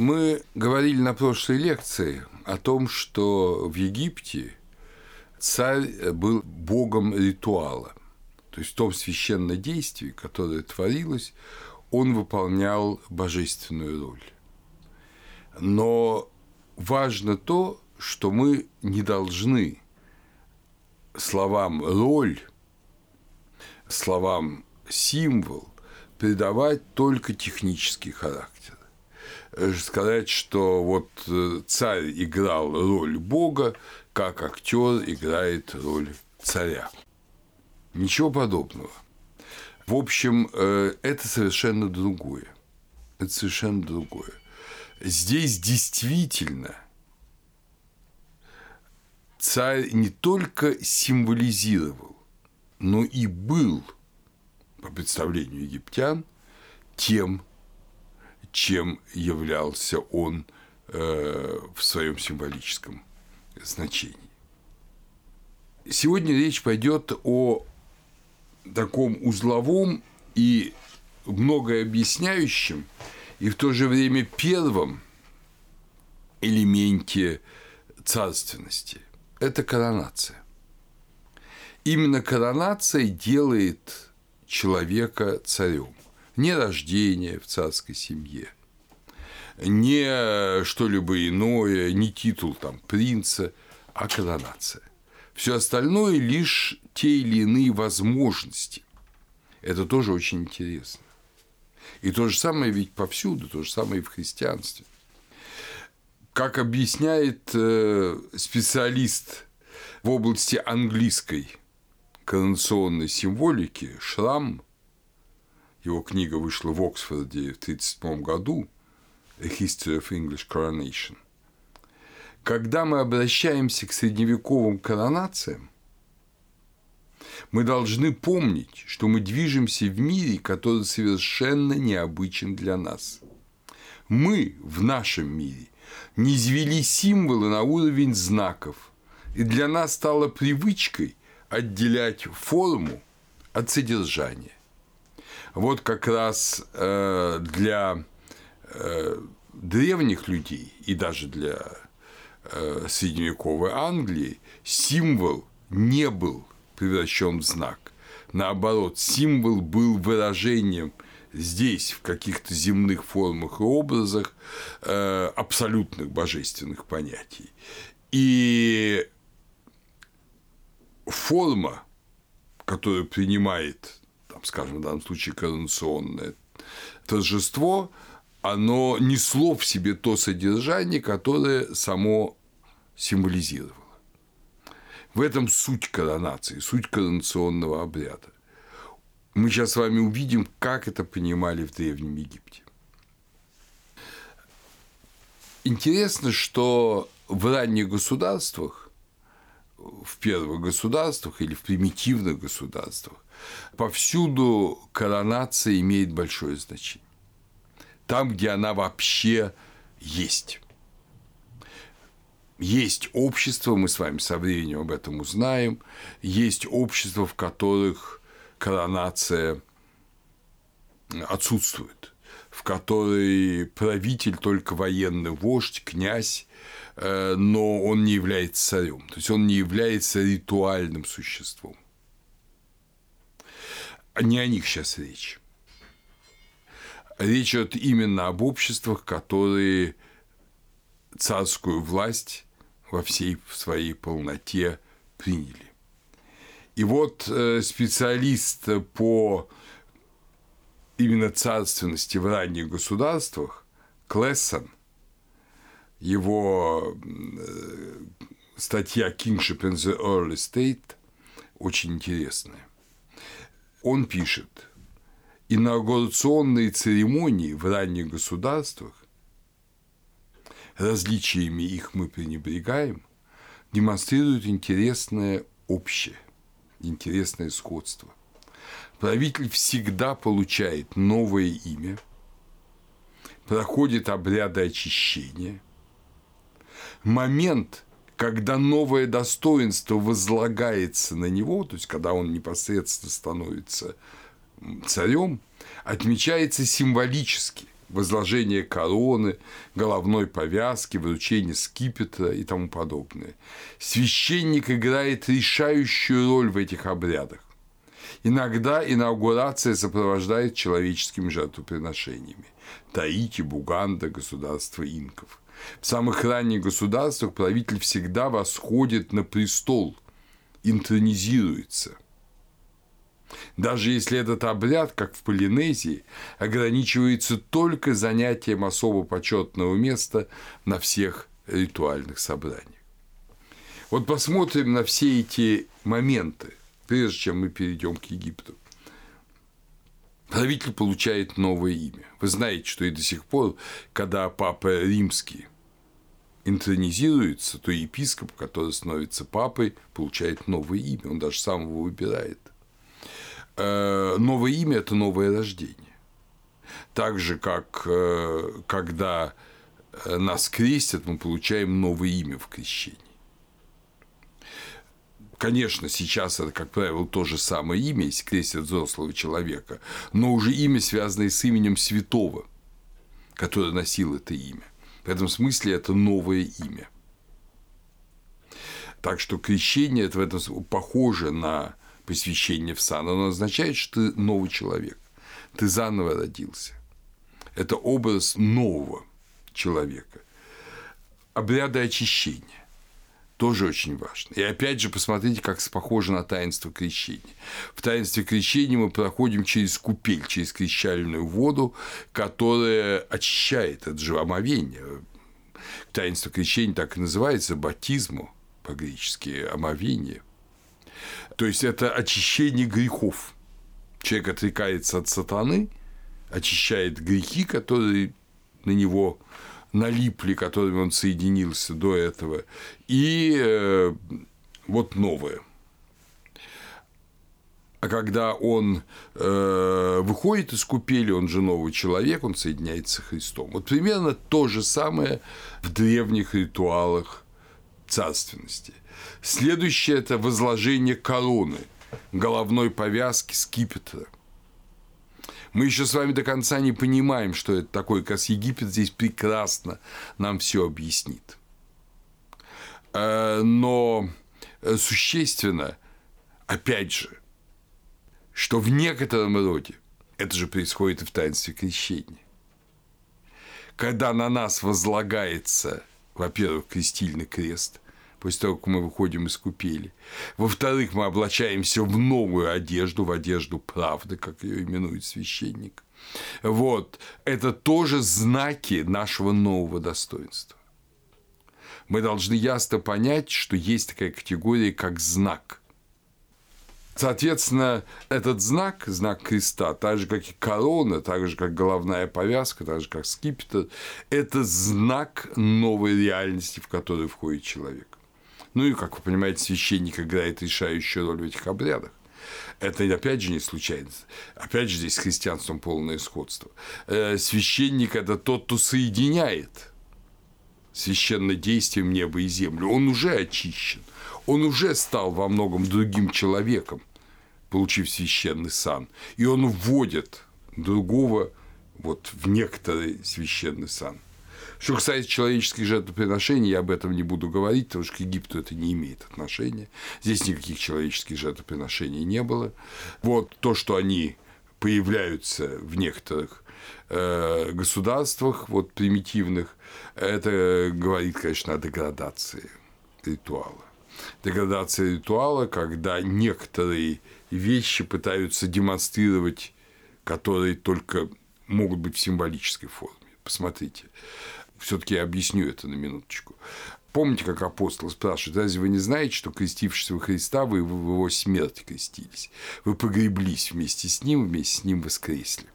Мы говорили на прошлой лекции о том, что в Египте царь был богом ритуала. То есть в том священном действии, которое творилось, он выполнял божественную роль. Но важно то, что мы не должны словам роль, словам символ придавать только технический характер. Сказать, что вот э, царь играл роль Бога, как актер играет роль царя. Ничего подобного. В общем, э, это совершенно другое. Это совершенно другое. Здесь действительно царь не только символизировал, но и был, по представлению египтян, тем, чем являлся он э, в своем символическом значении. Сегодня речь пойдет о таком узловом и многое объясняющем, и в то же время первом элементе царственности – это коронация. Именно коронация делает человека царем. Не рождение в царской семье, не что-либо иное, не титул там принца, а коронация. Все остальное лишь те или иные возможности. Это тоже очень интересно. И то же самое ведь повсюду, то же самое и в христианстве. Как объясняет э, специалист в области английской коронационной символики Шрам, его книга вышла в Оксфорде в 1937 году, A History of English Coronation – когда мы обращаемся к средневековым коронациям, мы должны помнить, что мы движемся в мире, который совершенно необычен для нас. Мы в нашем мире не извели символы на уровень знаков, и для нас стало привычкой отделять форму от содержания. Вот как раз э, для э, древних людей и даже для Э, средневековой Англии символ не был превращен в знак. Наоборот, символ был выражением здесь, в каких-то земных формах и образах, э, абсолютных божественных понятий. И форма, которую принимает, скажем, в данном случае коронационное торжество, оно несло в себе то содержание, которое само символизировало. В этом суть коронации, суть коронационного обряда. Мы сейчас с вами увидим, как это понимали в Древнем Египте. Интересно, что в ранних государствах, в первых государствах или в примитивных государствах, повсюду коронация имеет большое значение там, где она вообще есть. Есть общество, мы с вами со временем об этом узнаем, есть общества, в которых коронация отсутствует, в которой правитель только военный вождь, князь, э, но он не является царем, то есть он не является ритуальным существом. Не о них сейчас речь. Речь идет именно об обществах, которые царскую власть во всей своей полноте приняли. И вот э, специалист по именно царственности в ранних государствах Клессон, его э, статья «Kingship in the Early State» очень интересная. Он пишет – инаугурационные церемонии в ранних государствах, различиями их мы пренебрегаем, демонстрируют интересное общее, интересное сходство. Правитель всегда получает новое имя, проходит обряды очищения. Момент, когда новое достоинство возлагается на него, то есть когда он непосредственно становится царем отмечается символически, возложение короны, головной повязки, вручение скипетра и тому подобное. Священник играет решающую роль в этих обрядах. Иногда инаугурация сопровождает человеческими жертвоприношениями. Таити, Буганда, государство инков. В самых ранних государствах правитель всегда восходит на престол, интронизируется. Даже если этот обряд, как в Полинезии, ограничивается только занятием особо почетного места на всех ритуальных собраниях. Вот посмотрим на все эти моменты прежде чем мы перейдем к Египту. Правитель получает новое имя. Вы знаете, что и до сих пор, когда папа римский интронизируется, то епископ, который становится папой, получает новое имя. Он даже сам его выбирает. Э, новое имя – это новое рождение. Так же, как э, когда э, нас крестят, мы получаем новое имя в крещении. Конечно, сейчас это, как правило, то же самое имя, если крестят взрослого человека, но уже имя, связанное с именем святого, который носил это имя. В этом смысле это новое имя. Так что крещение это в этом похоже на посвящение в сан. Оно означает, что ты новый человек. Ты заново родился. Это образ нового человека. Обряды очищения тоже очень важно. И опять же, посмотрите, как похоже на таинство крещения. В таинстве крещения мы проходим через купель, через крещальную воду, которая очищает от же омовение. Таинство крещения так и называется батизму по-гречески омовение. То есть это очищение грехов. Человек отрекается от сатаны, очищает грехи, которые на него налипли, которыми он соединился до этого, и э, вот новое. А когда он э, выходит из купели, он же новый человек, он соединяется с Христом. Вот примерно то же самое в древних ритуалах царственности. Следующее – это возложение короны, головной повязки, скипетра – мы еще с вами до конца не понимаем, что это такое, как Египет здесь прекрасно нам все объяснит. Э, но существенно, опять же, что в некотором роде это же происходит и в таинстве крещения. Когда на нас возлагается, во-первых, крестильный крест – после того, как мы выходим из купели. Во-вторых, мы облачаемся в новую одежду, в одежду правды, как ее именует священник. Вот. Это тоже знаки нашего нового достоинства. Мы должны ясно понять, что есть такая категория, как знак. Соответственно, этот знак, знак креста, так же, как и корона, так же, как головная повязка, так же, как скипетр, это знак новой реальности, в которую входит человек. Ну и, как вы понимаете, священник играет решающую роль в этих обрядах. Это, опять же, не случайность. Опять же, здесь с христианством полное сходство. Э, священник – это тот, кто соединяет священное действием небо и землю. Он уже очищен. Он уже стал во многом другим человеком, получив священный сан. И он вводит другого вот в некоторый священный сан. Что касается человеческих жертвоприношений, я об этом не буду говорить, потому что к Египту это не имеет отношения. Здесь никаких человеческих жертвоприношений не было. Вот то, что они появляются в некоторых э, государствах, вот примитивных, это говорит, конечно, о деградации ритуала. Деградация ритуала, когда некоторые вещи пытаются демонстрировать, которые только могут быть в символической форме. Посмотрите, все-таки объясню это на минуточку. Помните, как апостол спрашивает, разве вы не знаете, что крестившись во Христа, вы в его смерть крестились? Вы погреблись вместе с ним, вместе с ним воскресли.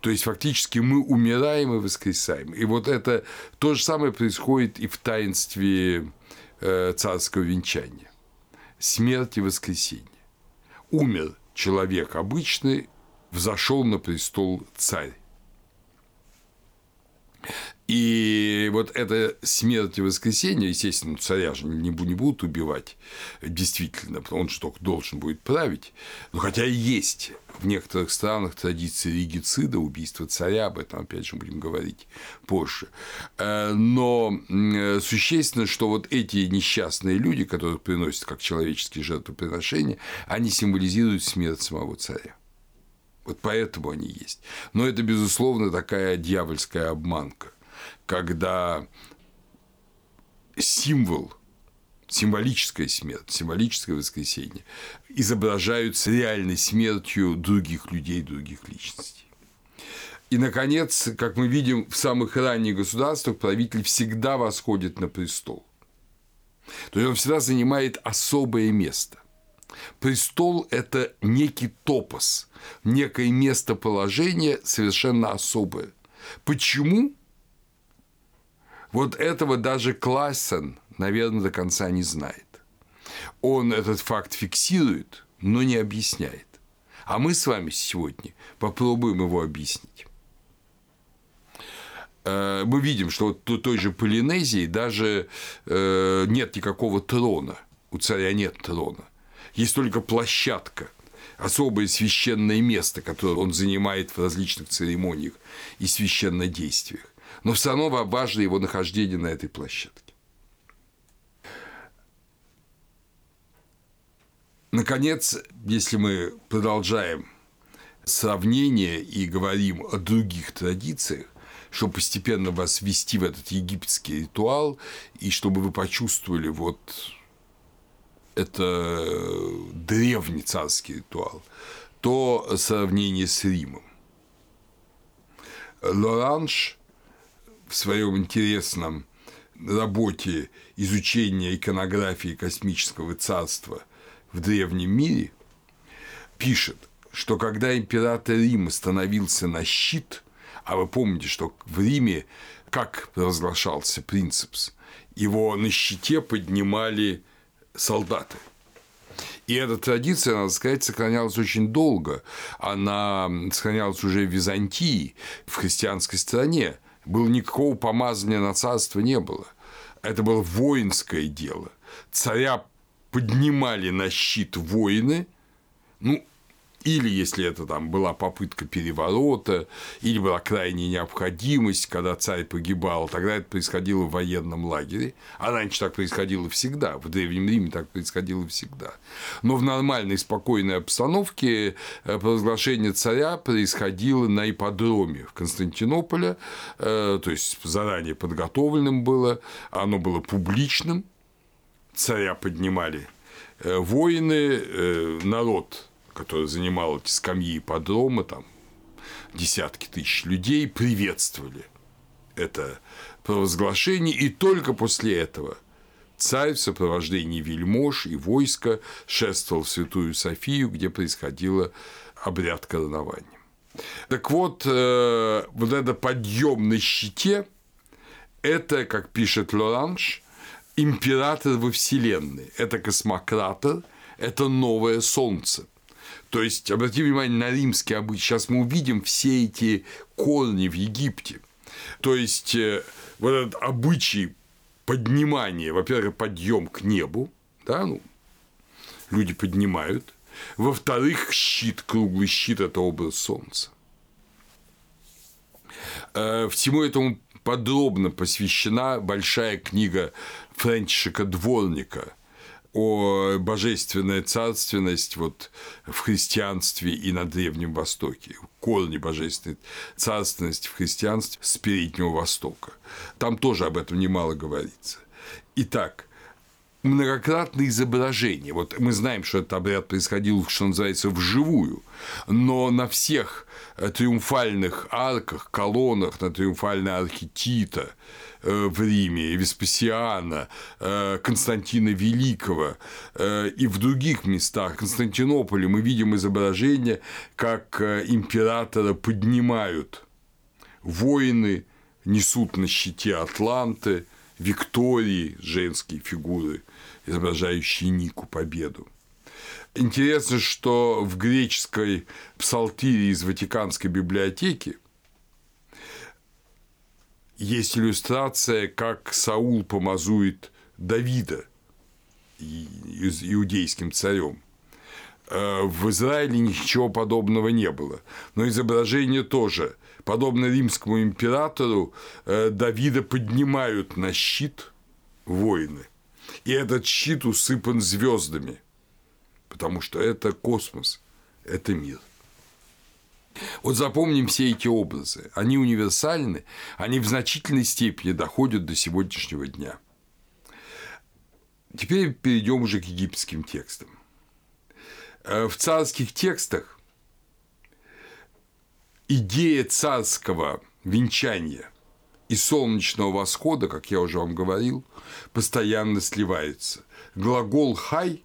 То есть, фактически, мы умираем и воскресаем. И вот это то же самое происходит и в таинстве э, царского венчания. Смерть и воскресение. Умер человек обычный, взошел на престол царь. И вот эта смерть и воскресенье, естественно, царя же не будут убивать, действительно, он же только должен будет править. Но хотя и есть в некоторых странах традиции регицида, убийства царя, об этом, опять же, будем говорить позже. Э, но существенно, что вот эти несчастные люди, которые приносят как человеческие жертвоприношения, они символизируют смерть самого царя. Вот поэтому они есть. Но это, безусловно, такая дьявольская обманка, когда символ символическая смерть, символическое воскресенье изображаются реальной смертью других людей, других личностей. И, наконец, как мы видим, в самых ранних государствах правитель всегда восходит на престол. То есть он всегда занимает особое место. Престол – это некий топос, некое местоположение совершенно особое. Почему? Вот этого даже Классен, наверное, до конца не знает. Он этот факт фиксирует, но не объясняет. А мы с вами сегодня попробуем его объяснить. Э, мы видим, что вот у той же Полинезии даже э, нет никакого трона. У царя нет трона. Есть только площадка, особое священное место, которое он занимает в различных церемониях и священнодействиях. Но все равно важно его нахождение на этой площадке. Наконец, если мы продолжаем сравнение и говорим о других традициях, чтобы постепенно вас ввести в этот египетский ритуал, и чтобы вы почувствовали вот это древний царский ритуал, то сравнение с Римом. Лоранж в своем интересном работе изучения иконографии космического царства в древнем мире пишет, что когда император Рима становился на щит, а вы помните, что в Риме как провозглашался принципс, его на щите поднимали солдаты. И эта традиция, надо сказать, сохранялась очень долго. Она сохранялась уже в Византии, в христианской стране. Было никакого помазания на царство не было. Это было воинское дело. Царя поднимали на щит воины, ну, или если это там была попытка переворота, или была крайняя необходимость, когда царь погибал, тогда это происходило в военном лагере. А раньше так происходило всегда, в Древнем Риме так происходило всегда. Но в нормальной, спокойной обстановке э, провозглашение царя происходило на ипподроме в Константинополе, э, то есть заранее подготовленным было, оно было публичным, царя поднимали э, воины, народ который занимал эти скамьи подрома, там десятки тысяч людей приветствовали это провозглашение, и только после этого царь в сопровождении вельмож и войска шествовал в Святую Софию, где происходило обряд коронования. Так вот, э, вот это подъем на щите – это, как пишет Лоранж, император во Вселенной. Это космократор, это новое солнце – то есть, обратите внимание на римский обычай. Сейчас мы увидим все эти корни в Египте. То есть, э, вот этот обычай поднимания, во-первых, подъем к небу, да, ну, люди поднимают. Во-вторых, щит, круглый щит – это образ солнца. Э, всему этому подробно посвящена большая книга Фрэнчика Дворника о божественная царственность вот в христианстве и на Древнем Востоке, корни божественной царственности в христианстве с Переднего Востока. Там тоже об этом немало говорится. Итак, многократные изображения. Вот мы знаем, что этот обряд происходил, что называется, вживую, но на всех триумфальных арках, колоннах, на триумфальной арке Тита, в Риме, Веспасиана, э, Константина Великого э, и в других местах Константинополя мы видим изображение, как императора поднимают воины, несут на щите Атланты, Виктории, женские фигуры, изображающие Нику победу. Интересно, что в греческой псалтире из Ватиканской библиотеки есть иллюстрация, как Саул помазует Давида иудейским царем. Э, в Израиле ничего подобного не было. Но изображение тоже. Подобно римскому императору, э, Давида поднимают на щит воины. И этот щит усыпан звездами, потому что это космос, это мир. Вот запомним все эти образы. Они универсальны, они в значительной степени доходят до сегодняшнего дня. Теперь перейдем уже к египетским текстам. Э, в царских текстах идея царского венчания и солнечного восхода, как я уже вам говорил, постоянно сливается. Глагол «хай»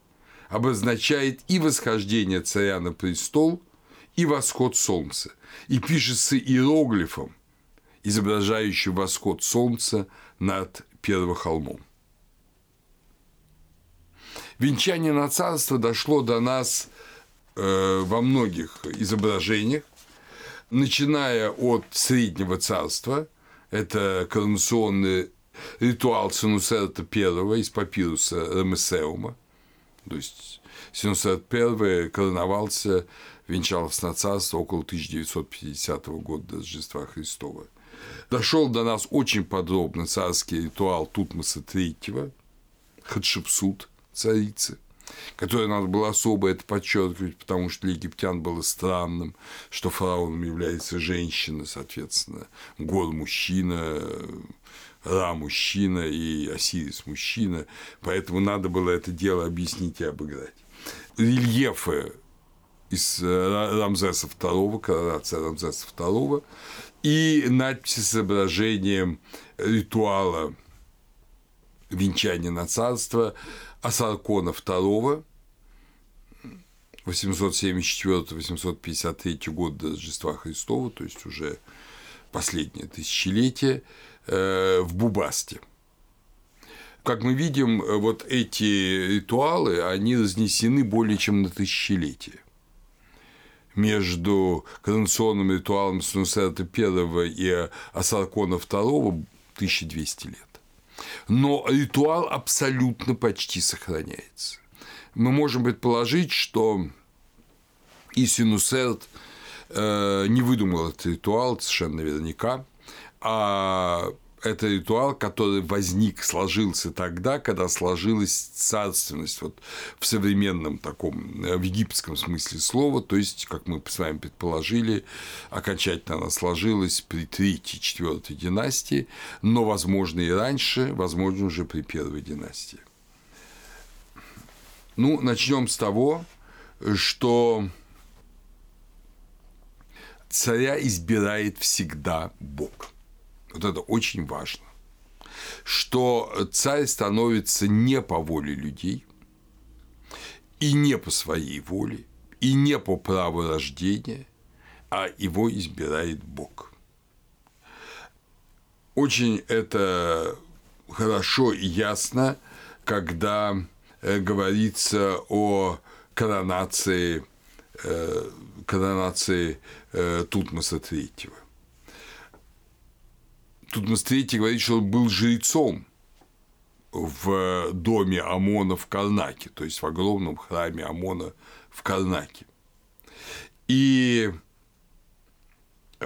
обозначает и восхождение царя на престол – и восход солнца, и пишется иероглифом, изображающим восход солнца над первохолмом. Венчание на царство дошло до нас э, во многих изображениях, начиная от Среднего царства, это коронационный ритуал Синусерта I из папируса Рамесеума, то есть Синусерт I короновался венчался на царство около 1950 года до Рождества Христова. Дошел до нас очень подробно царский ритуал Тутмоса III, Хатшепсут, царицы, которое надо было особо это подчеркивать, потому что для египтян было странным, что фараоном является женщина, соответственно, Гор мужчина, Ра мужчина и Осирис мужчина, поэтому надо было это дело объяснить и обыграть. Рельефы из э, Рамзеса II, коронация Рамзеса II, и надписи с изображением ритуала венчания на царство Асаркона II 874-853 год до Рождества Христова, то есть уже последнее тысячелетие, э, в Бубасте. Как мы видим, вот эти ритуалы, они разнесены более чем на тысячелетие между коронационным ритуалом Снусерта I и Асаркона II 1200 лет. Но ритуал абсолютно почти сохраняется. Мы можем предположить, что и Синусерт э, не выдумал этот ритуал совершенно наверняка, а это ритуал, который возник, сложился тогда, когда сложилась царственность вот в современном таком, э, в египетском смысле слова, то есть, как мы с вами предположили, окончательно она сложилась при третьей, четвертой династии, но, возможно, и раньше, возможно, уже при первой династии. Ну, начнем с того, что царя избирает всегда Бог – вот это очень важно, что царь становится не по воле людей, и не по своей воле, и не по праву рождения, а его избирает Бог. Очень это хорошо и ясно, когда э, говорится о коронации, э, коронации э, Тутмоса III. Тут Третий говорит, что он был жрецом в доме Амона в Карнаке, то есть в огромном храме Амона в Карнаке. И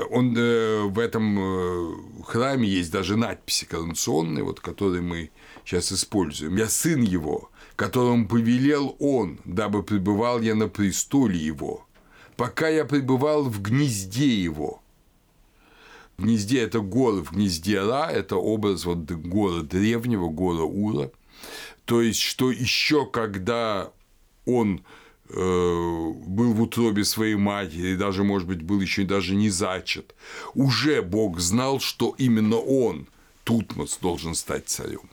он э, в этом э, храме есть даже надписи коронационные, вот, которые мы сейчас используем. «Я сын его, которому повелел он, дабы пребывал я на престоле его, пока я пребывал в гнезде его, в гнезде это горы, в гнезде Ра – это образ вот гора древнего, гора Ура. То есть, что еще когда он э, был в утробе своей матери, даже, может быть, был еще даже не зачат, уже Бог знал, что именно он, Тутмос, должен стать царем.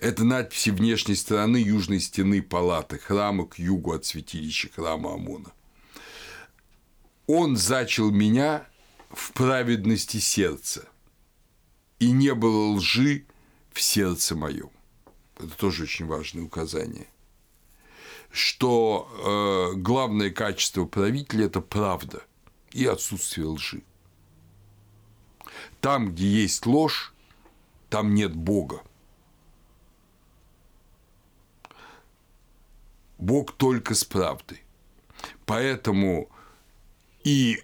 Это надписи внешней стороны южной стены палаты храма к югу от святилища храма Амона. Он зачал меня в праведности сердца, и не было лжи в сердце моем. Это тоже очень важное указание. Что э, главное качество правителя – это правда и отсутствие лжи. Там, где есть ложь, там нет Бога. Бог только с правдой. Поэтому и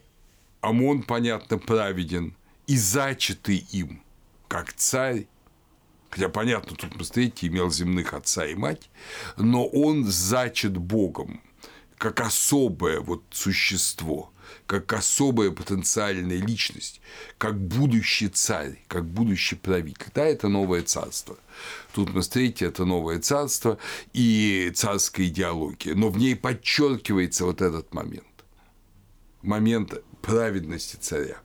Амон, понятно, праведен, и зачатый им, как царь, хотя, понятно, тут, посмотрите, имел земных отца и мать, но он зачат Богом, как особое вот существо, как особая потенциальная личность, как будущий царь, как будущий правитель. Да, это новое царство. Тут мы встретите это новое царство и царская идеология, но в ней подчеркивается вот этот момент. Момент праведности царя.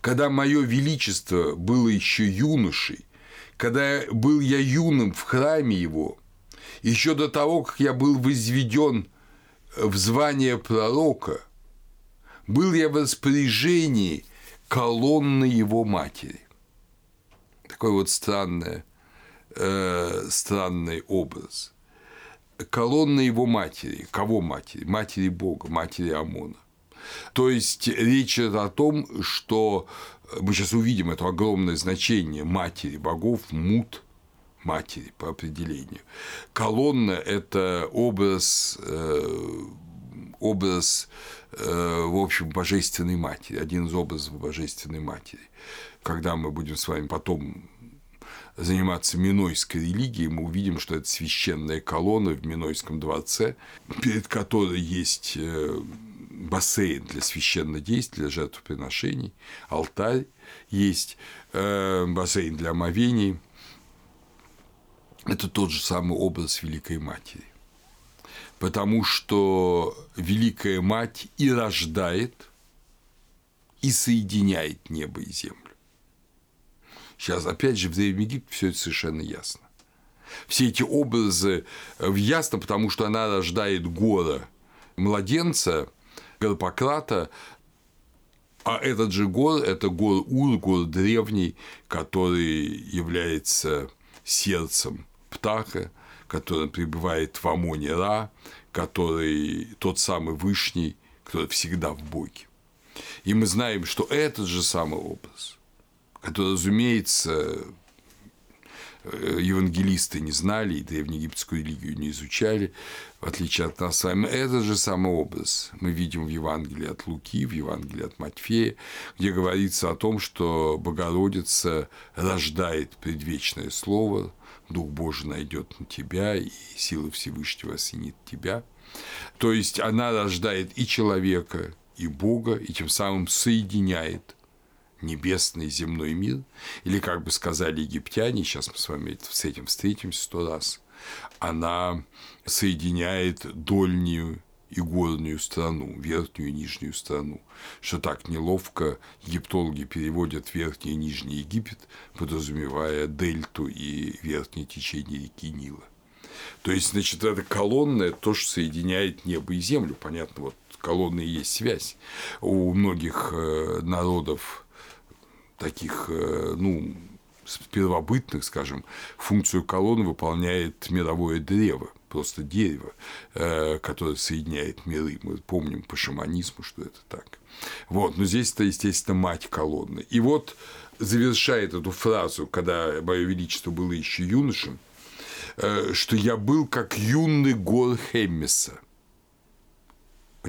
Когда мое величество было еще юношей, когда был я юным в храме его, еще до того, как я был возведен в звание пророка, был я в распоряжении колонны его матери. Такой вот странный, э, странный образ. Колонна его матери. Кого матери? Матери Бога, матери Амона. То есть речь идет о том, что мы сейчас увидим это огромное значение матери богов, мут матери по определению. Колонна – это образ, э, образ э, в общем, божественной матери, один из образов божественной матери. Когда мы будем с вами потом заниматься минойской религией, мы увидим, что это священная колонна в Минойском дворце, перед которой есть э, бассейн для священнодействия, для жертвоприношений, алтарь есть, э, бассейн для омовений. Это тот же самый образ Великой Матери. Потому что Великая Мать и рождает, и соединяет небо и землю. Сейчас, опять же, в Древнем Египте все это совершенно ясно. Все эти образы э, ясно, потому что она рождает гора младенца, Гарпократа, а этот же гор – это гор Ур, гор древний, который является сердцем птаха, который пребывает в Амоне Ра, который тот самый Вышний, который всегда в Боге. И мы знаем, что этот же самый образ, который, разумеется, Э, евангелисты не знали и древнеегипетскую религию не изучали, в отличие от нас с вами. Это же самый образ мы видим в Евангелии от Луки, в Евангелии от Матфея, где говорится о том, что Богородица рождает предвечное слово, Дух Божий найдет на тебя, и сила Всевышнего осенит тебя. То есть она рождает и человека, и Бога, и тем самым соединяет небесный земной мир, или, как бы сказали египтяне, сейчас мы с вами с этим встретимся сто раз, она соединяет дольнюю и горную страну, верхнюю и нижнюю страну, что так неловко египтологи переводят верхний и нижний Египет, подразумевая дельту и верхнее течение реки Нила. То есть, значит, эта колонна – это то, что соединяет небо и землю. Понятно, вот колонны и есть связь. У многих э, народов таких, э, ну, первобытных, скажем, функцию колонны выполняет мировое древо, просто дерево, э, которое соединяет миры. Мы помним по шаманизму, что это так. Вот, но здесь это, естественно, мать колонны. И вот завершает эту фразу, когда Мое Величество было еще юношем, э, что я был как юный гор Хеммеса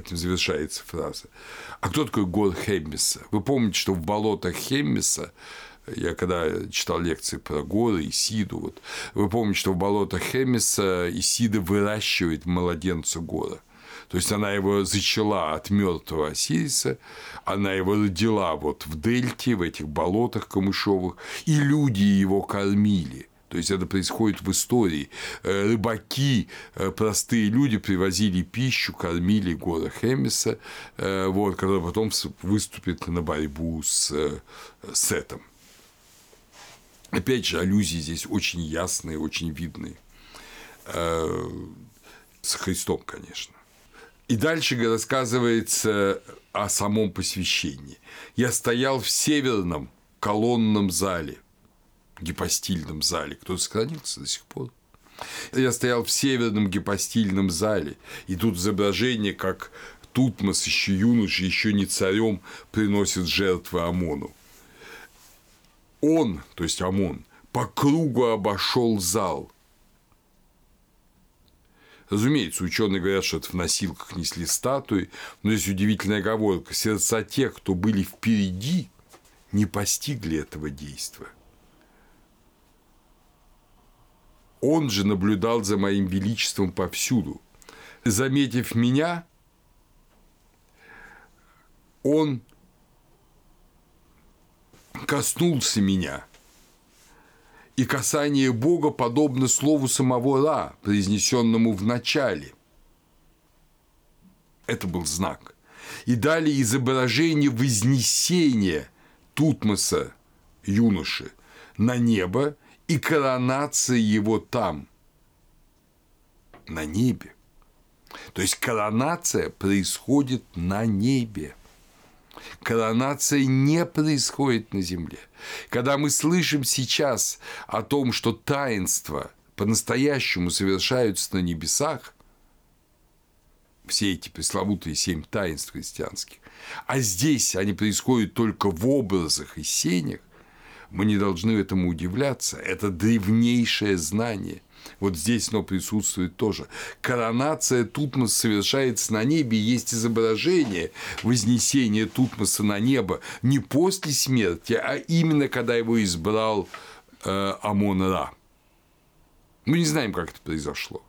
этим завершается фраза. А кто такой гор Хеммиса? Вы помните, что в болотах Хеммиса я когда читал лекции про горы, Исиду, вот, вы помните, что в болотах Хемиса Исида выращивает младенца гора. То есть она его зачала от мертвого Осириса, она его родила вот в дельте, в этих болотах камышовых, и люди его кормили. То есть это происходит в истории. Э, рыбаки, э, простые люди привозили пищу, кормили Гора Хемиса, э, вот, который потом выступит на борьбу с Сетом. Опять же, аллюзии здесь очень ясные, очень видные. С Христом, конечно. И дальше рассказывается о самом посвящении. Я стоял в северном колонном зале – гипостильном зале. Кто-то сохранился до сих пор. Я стоял в северном гипостильном зале, и тут изображение, как Тутмос еще юноша, еще не царем, приносит жертвы Амону. Он, то есть Амон, по кругу обошел зал. Разумеется, ученые говорят, что это в носилках несли статуи, но здесь удивительная оговорка. Сердца тех, кто были впереди, не постигли этого действия. Он же наблюдал за моим величеством повсюду. Заметив меня, он коснулся меня. И касание Бога подобно слову самого Ра, произнесенному в начале. Это был знак. И далее изображение вознесения Тутмоса, юноши, на небо и коронация его там, на небе. То есть коронация происходит на небе. Коронация не происходит на земле. Когда мы слышим сейчас о том, что таинства по-настоящему совершаются на небесах, все эти пресловутые семь таинств христианских, а здесь они происходят только в образах и сенях, мы не должны этому удивляться. Это древнейшее знание – вот здесь оно присутствует тоже. Коронация Тутмоса совершается на небе, есть изображение вознесения Тутмоса на небо не после смерти, а именно когда его избрал э, Амон-Ра. Мы не знаем, как это произошло.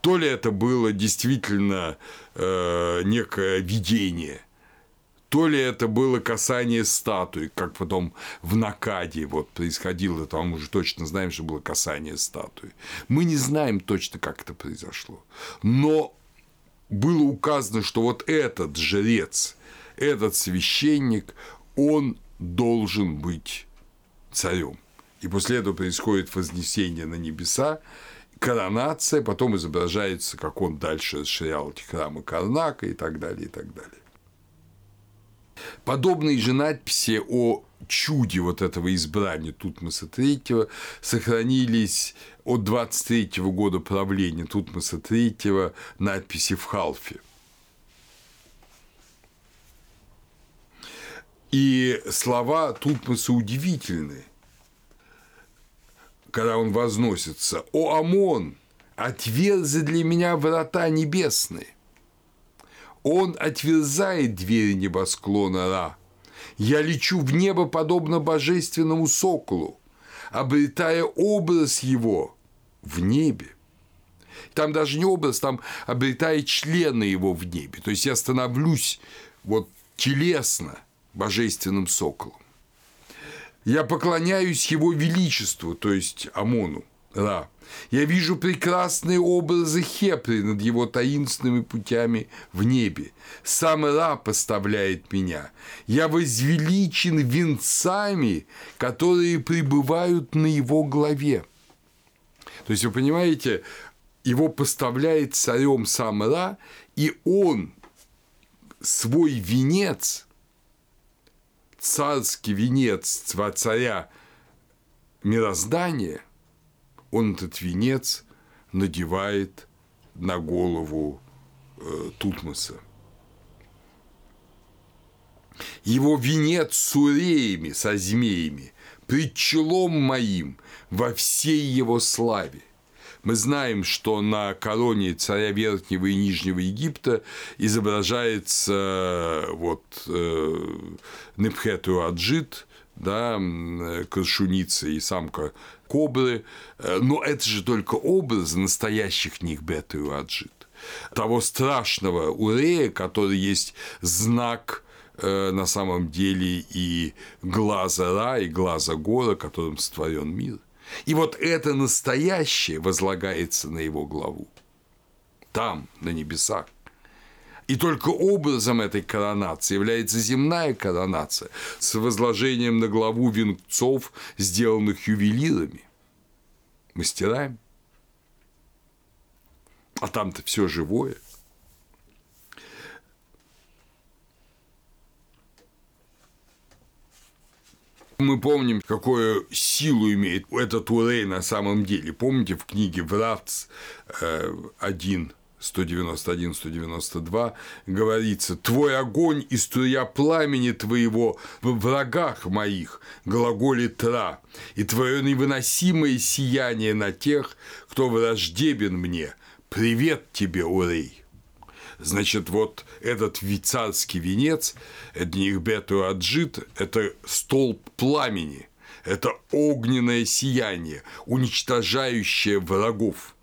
То ли это было действительно э, некое видение – то ли это было касание статуи, как потом в Накаде вот происходило, там уже точно знаем, что было касание статуи. Мы не знаем точно, как это произошло. Но было указано, что вот этот жрец, этот священник, он должен быть царем. И после этого происходит вознесение на небеса, коронация, потом изображается, как он дальше расширял эти храмы Карнака и так далее, и так далее. Подобные же надписи о чуде вот этого избрания Тутмоса III сохранились от 23 года правления Тутмоса III надписи в Халфе. И слова Тутмоса удивительны, когда он возносится. «О, Амон, отверзи для меня врата небесные, он отверзает двери небосклона Ра. Я лечу в небо, подобно божественному соколу, обретая образ его в небе. Там даже не образ, там обретая члены его в небе. То есть я становлюсь вот телесно божественным соколом. Я поклоняюсь его величеству, то есть Амону, Ра. Я вижу прекрасные образы Хепри над его таинственными путями в небе. Сам Ра поставляет меня. Я возвеличен венцами, которые пребывают на его главе. То есть, вы понимаете, его поставляет царем сам Ра, и он свой венец, царский венец царя мироздания – он этот венец надевает на голову э, Тутмоса. Его венец с уреями, со змеями, пред челом моим во всей его славе. Мы знаем, что на короне царя Верхнего и Нижнего Египта изображается э, вот э, Непхету Аджит, да, крышуница и самка кобры, э, но это же только образы настоящих них бета и аджит. Того страшного урея, который есть знак э, на самом деле и глаза Ра, и глаза Гора, которым сотворен мир. И вот это настоящее возлагается на его главу. Там, на небесах. И только образом этой коронации является земная коронация с возложением на главу венцов, сделанных ювелирами, мастерами. А там-то все живое. Мы помним, какую силу имеет этот Урей на самом деле. Помните в книге Вратц 1, 191-192 говорится «Твой огонь и струя пламени твоего в врагах моих, глаголит Тра, и твое невыносимое сияние на тех, кто враждебен мне. Привет тебе, Урей!» Значит, вот этот царский венец, это не Аджит, это столб пламени, это огненное сияние, уничтожающее врагов.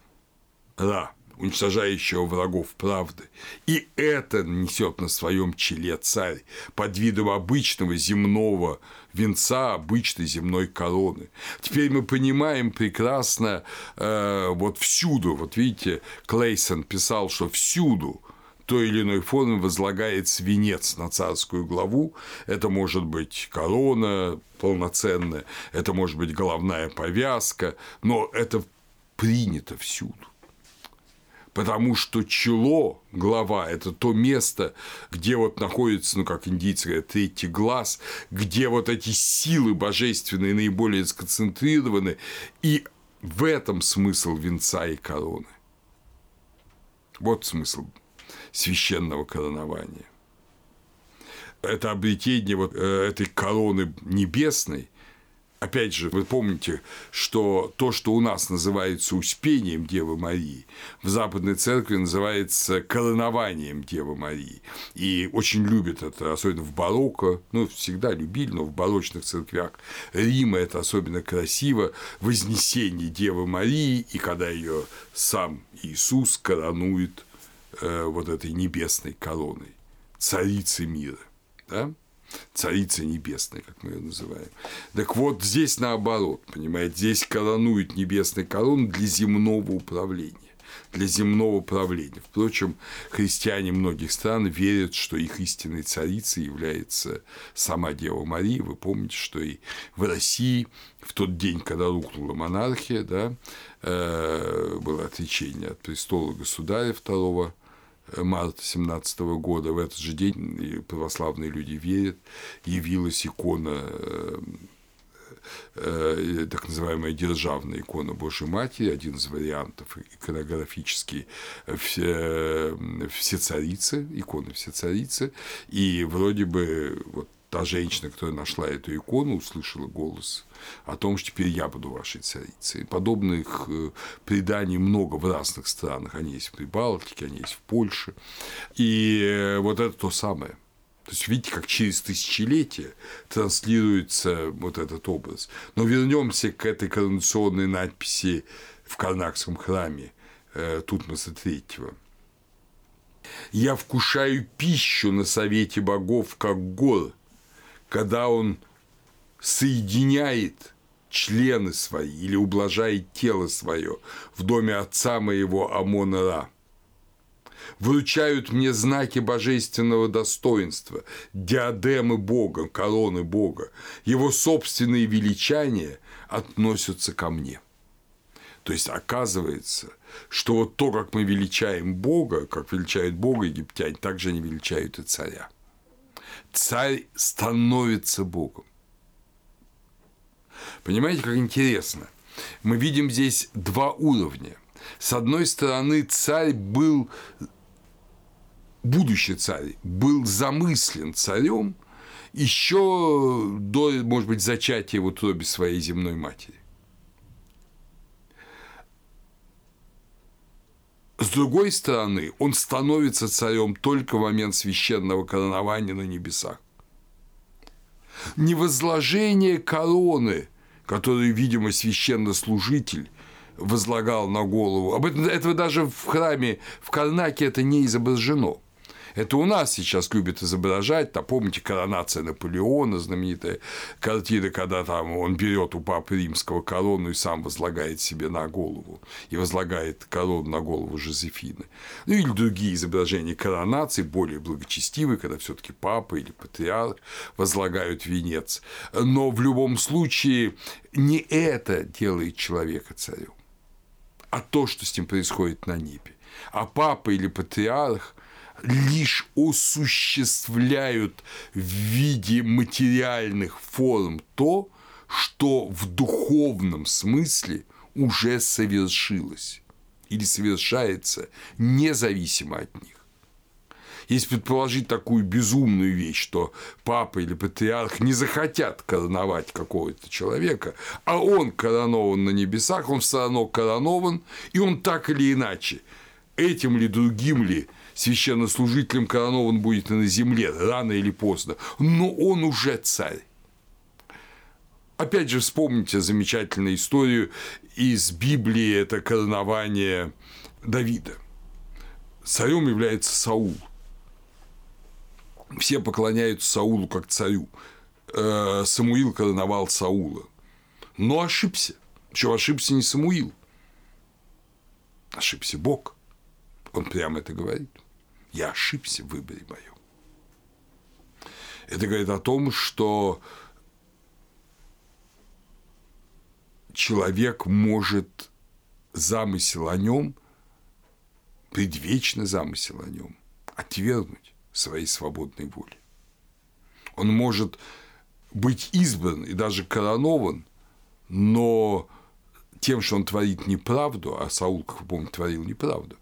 Ра уничтожающего врагов правды. И это несет на своем челе царь под видом обычного земного венца, обычной земной короны. Теперь мы понимаем прекрасно э, вот всюду, вот видите, Клейсон писал, что всюду той или иной форме возлагается венец на царскую главу. Это может быть корона полноценная, это может быть головная повязка, но это принято всюду. Потому что чело, глава, это то место, где вот находится, ну, как индийцы говорят, третий глаз, где вот эти силы божественные наиболее сконцентрированы, и в этом смысл венца и короны. Вот смысл священного коронования. Это обретение вот э, этой короны небесной, Опять же, вы помните, что то, что у нас называется успением Девы Марии, в Западной Церкви называется коронованием Девы Марии. И очень любят это, особенно в барокко, ну, всегда любили, но в барочных церквях Рима это особенно красиво, вознесение Девы Марии, и когда ее сам Иисус коронует Э, вот этой небесной короной, царицы мира, да? Царица небесная, как мы ее называем. Так вот, здесь наоборот, понимаете, здесь коронуют небесный корон для земного управления для земного правления. Впрочем, христиане многих стран верят, что их истинной царицей является сама Дева Мария. Вы помните, что и в России в тот день, когда рухнула монархия, да, э, было отречение от престола государя второго марта 17 года, в этот же день православные люди верят, явилась икона э, э, так называемая державная икона Божьей Матери, один из вариантов иконографический все, все царицы, иконы все царицы, и вроде бы вот та женщина, которая нашла эту икону, услышала голос о том, что теперь я буду вашей царицей. Подобных э, преданий много в разных странах. Они есть в Прибалтике, они есть в Польше. И э, вот это то самое. То есть, видите, как через тысячелетия транслируется вот этот образ. Но вернемся к этой коронационной надписи в Карнакском храме э, Тутмоса III. «Я вкушаю пищу на совете богов, как гор, когда он соединяет члены свои или ублажает тело свое в доме отца моего Амона Ра. Вручают мне знаки божественного достоинства, диадемы Бога, короны Бога. Его собственные величания относятся ко мне. То есть оказывается, что вот то, как мы величаем Бога, как величают Бога египтяне, так же они величают и царя. Царь становится Богом. Понимаете, как интересно? Мы видим здесь два уровня. С одной стороны, царь был, будущий царь, был замыслен царем еще до, может быть, зачатия в утробе своей земной матери. С другой стороны, он становится царем только в момент священного коронования на небесах. Невозложение короны, которую, видимо, священнослужитель возлагал на голову. Об этом этого даже в храме в Карнаке это не изображено. Это у нас сейчас любят изображать, там, помните, коронация Наполеона, знаменитая картина, когда там он берет у папы римского корону и сам возлагает себе на голову, и возлагает корону на голову Жозефины. Ну или другие изображения коронации, более благочестивые, когда все таки папа или патриарх возлагают венец. Но в любом случае не это делает человека царем, а то, что с ним происходит на небе. А папа или патриарх лишь осуществляют в виде материальных форм то, что в духовном смысле уже совершилось. или совершается независимо от них. Если предположить такую безумную вещь, что папа или патриарх не захотят короновать какого-то человека, а он коронован на небесах, он все равно коронован, и он так или иначе, этим ли, другим ли священнослужителем коронован будет на земле, рано или поздно, но он уже царь. Опять же, вспомните замечательную историю из Библии, это коронование Давида. Царем является Саул – все поклоняются Саулу как царю. Э, Самуил короновал Саула. Но ошибся. Что ошибся не Самуил. Ошибся Бог. Он прямо это говорит. Я ошибся в выборе моем. Это говорит о том, что человек может замысел о нем, предвечный замысел о нем, отвергнуть своей свободной воли. Он может быть избран и даже коронован, но тем, что он творит неправду, а Саул, как вы помните, творил неправду,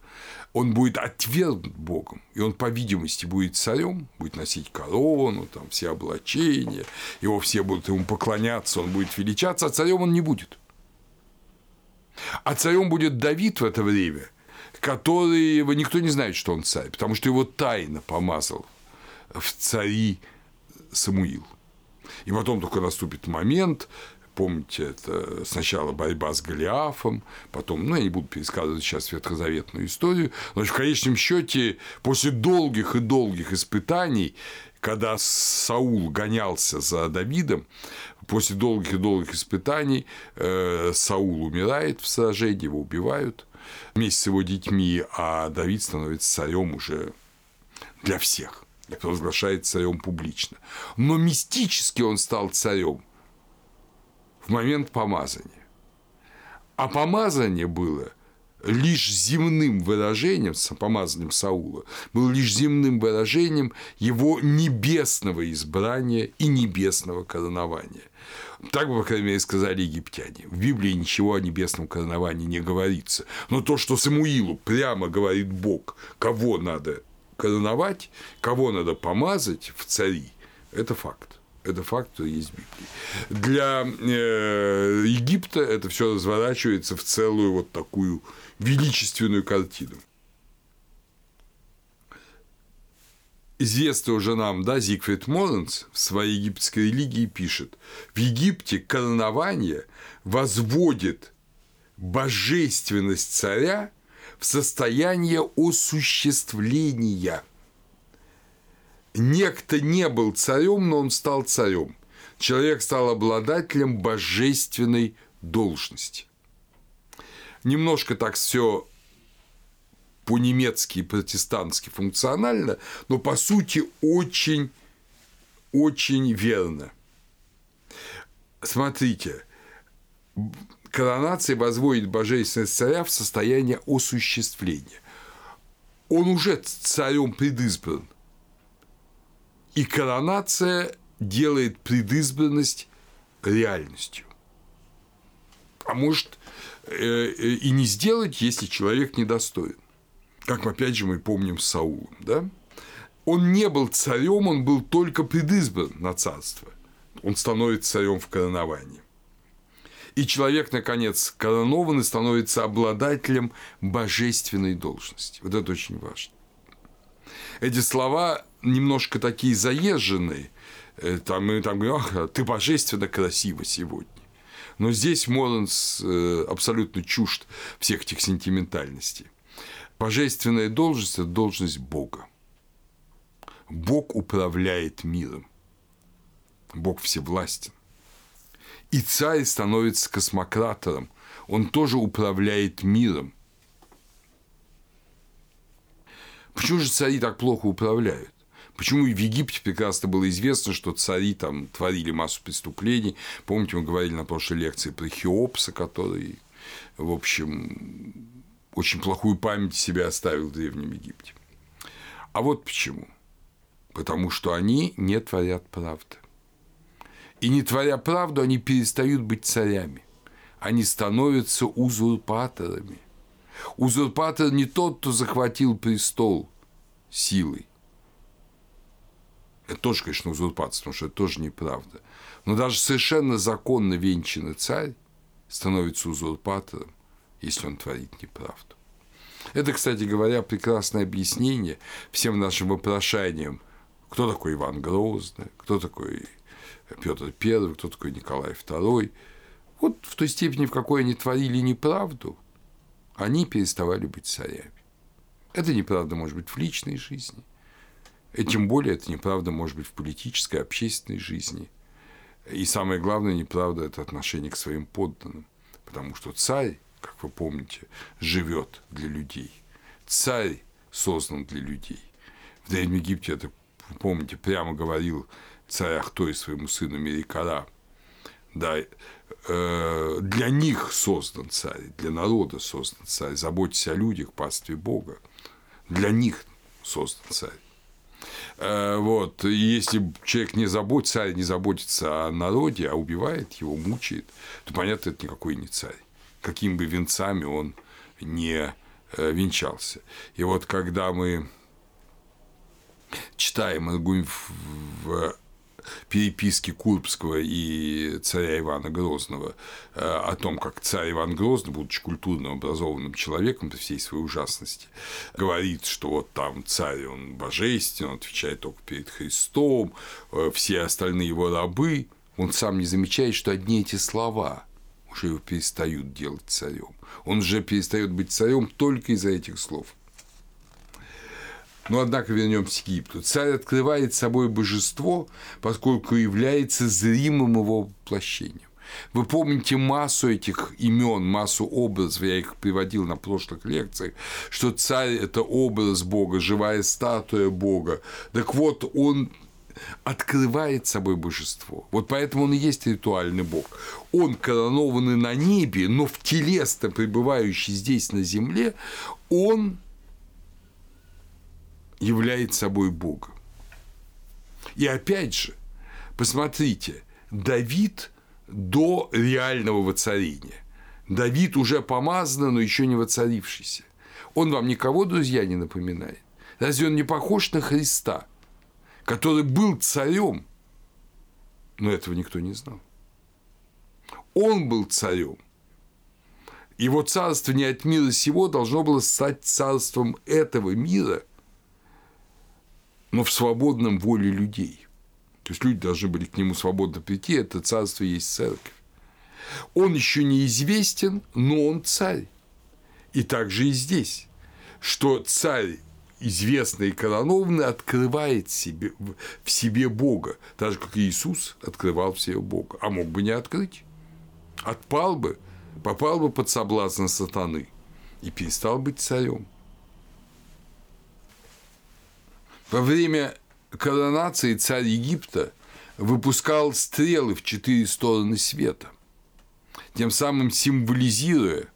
он будет отвергнут Богом, и он, по видимости, будет царем, будет носить корону, там, все облачения, его все будут ему поклоняться, он будет величаться, а царем он не будет. А царем будет Давид в это время, который никто не знает, что он царь, потому что его тайно помазал в цари Самуил. И потом только наступит момент, помните, это сначала борьба с Голиафом, потом, ну, я не буду пересказывать сейчас ветхозаветную историю, но в конечном счете после долгих и долгих испытаний, когда Саул гонялся за Давидом, после долгих и долгих испытаний э, Саул умирает в сражении, его убивают, вместе с его детьми, а Давид становится царем уже для всех и провозглашает царем публично. Но мистически он стал царем в момент помазания. А помазание было лишь земным выражением, помазанием Саула, было лишь земным выражением его небесного избрания и небесного коронования. Так, по крайней мере, сказали египтяне. В Библии ничего о небесном короновании не говорится. Но то, что Самуилу прямо говорит Бог, кого надо короновать, кого надо помазать в цари, это факт. Это факт, что есть в Библии. Для э, Египта это все разворачивается в целую вот такую величественную картину. известный уже нам, да, Зигфрид Моренс в своей египетской религии пишет, в Египте коронование возводит божественность царя в состояние осуществления. Некто не был царем, но он стал царем. Человек стал обладателем божественной должности. Немножко так все по-немецки и протестантски функционально, но по сути очень, очень верно. Смотрите, коронация возводит божественность царя в состояние осуществления. Он уже царем предизбран. И коронация делает предизбранность реальностью. А может э, э, и не сделать, если человек недостоин как опять же мы помним Саулом, да? Он не был царем, он был только предизбран на царство. Он становится царем в короновании. И человек, наконец, коронован и становится обладателем божественной должности. Вот это очень важно. Эти слова немножко такие заезженные. Э, там мы там ах, ты божественно красиво сегодня. Но здесь Моленс э, абсолютно чужд всех этих сентиментальностей. Божественная должность – это должность Бога. Бог управляет миром. Бог всевластен. И царь становится космократором. Он тоже управляет миром. Почему же цари так плохо управляют? Почему и в Египте прекрасно было известно, что цари там творили массу преступлений. Помните, мы говорили на прошлой лекции про Хеопса, который, в общем, очень плохую память себе оставил в Древнем Египте. А вот почему. Потому что они не творят правды. И не творя правду, они перестают быть царями. Они становятся узурпаторами. Узурпатор не тот, кто захватил престол силой. Это тоже, конечно, узурпация, потому что это тоже неправда. Но даже совершенно законно венчанный царь становится узурпатором, если он творит неправду. Это, кстати говоря, прекрасное объяснение всем нашим вопрошаниям, кто такой Иван Грозный, кто такой Петр I, кто такой Николай II. Вот в той степени, в какой они творили неправду, они переставали быть царями. Это неправда может быть в личной жизни, тем более это неправда может быть в политической, общественной жизни. И самое главное, неправда – это отношение к своим подданным. Потому что царь, как вы помните, живет для людей. Царь создан для людей. В Древнем Египте это, помните, прямо говорил царь Ахтой своему сыну Мерикара. Да, э, для них создан царь, для народа создан царь. Заботьтесь о людях, пастве Бога. Для них создан царь. Э, вот. И если человек не заботится, царь не заботится о народе, а убивает его, мучает, то, понятно, это никакой не царь. Какими бы венцами он не э, венчался. И вот когда мы читаем в переписки Курбского и царя Ивана Грозного э, о том, как царь Иван Грозный, будучи культурно образованным человеком при всей своей ужасности, говорит, что вот там царь, он божественный, он отвечает только перед Христом, э, все остальные его рабы, он сам не замечает, что одни эти слова уже его перестают делать царем. Он уже перестает быть царем только из-за этих слов. Но, однако, вернемся к Египту. Царь открывает собой божество, поскольку является зримым его воплощением. Вы помните массу этих имен, массу образов, я их приводил на прошлых лекциях, что царь – это образ Бога, живая статуя Бога. Так вот, он открывает собой божество. Вот поэтому он и есть ритуальный бог. Он коронованный на небе, но в телесно пребывающий здесь на земле, он является собой Бога. И опять же, посмотрите, Давид до реального воцарения. Давид уже помазан, но еще не воцарившийся. Он вам никого, друзья, не напоминает. Разве он не похож на Христа, который был царем? Но этого никто не знал. Он был царем. Его царство не от мира сего должно было стать царством этого мира – но в свободном воле людей. То есть люди должны были к нему свободно прийти, это царство есть церковь. Он еще неизвестен, но он царь. И также и здесь, что царь известный и коронованный открывает себе, в себе Бога, так же, как Иисус открывал в себе Бога, а мог бы не открыть. Отпал бы, попал бы под соблазн сатаны и перестал быть царем. Во время коронации царь Египта выпускал стрелы в четыре стороны света, тем самым символизируя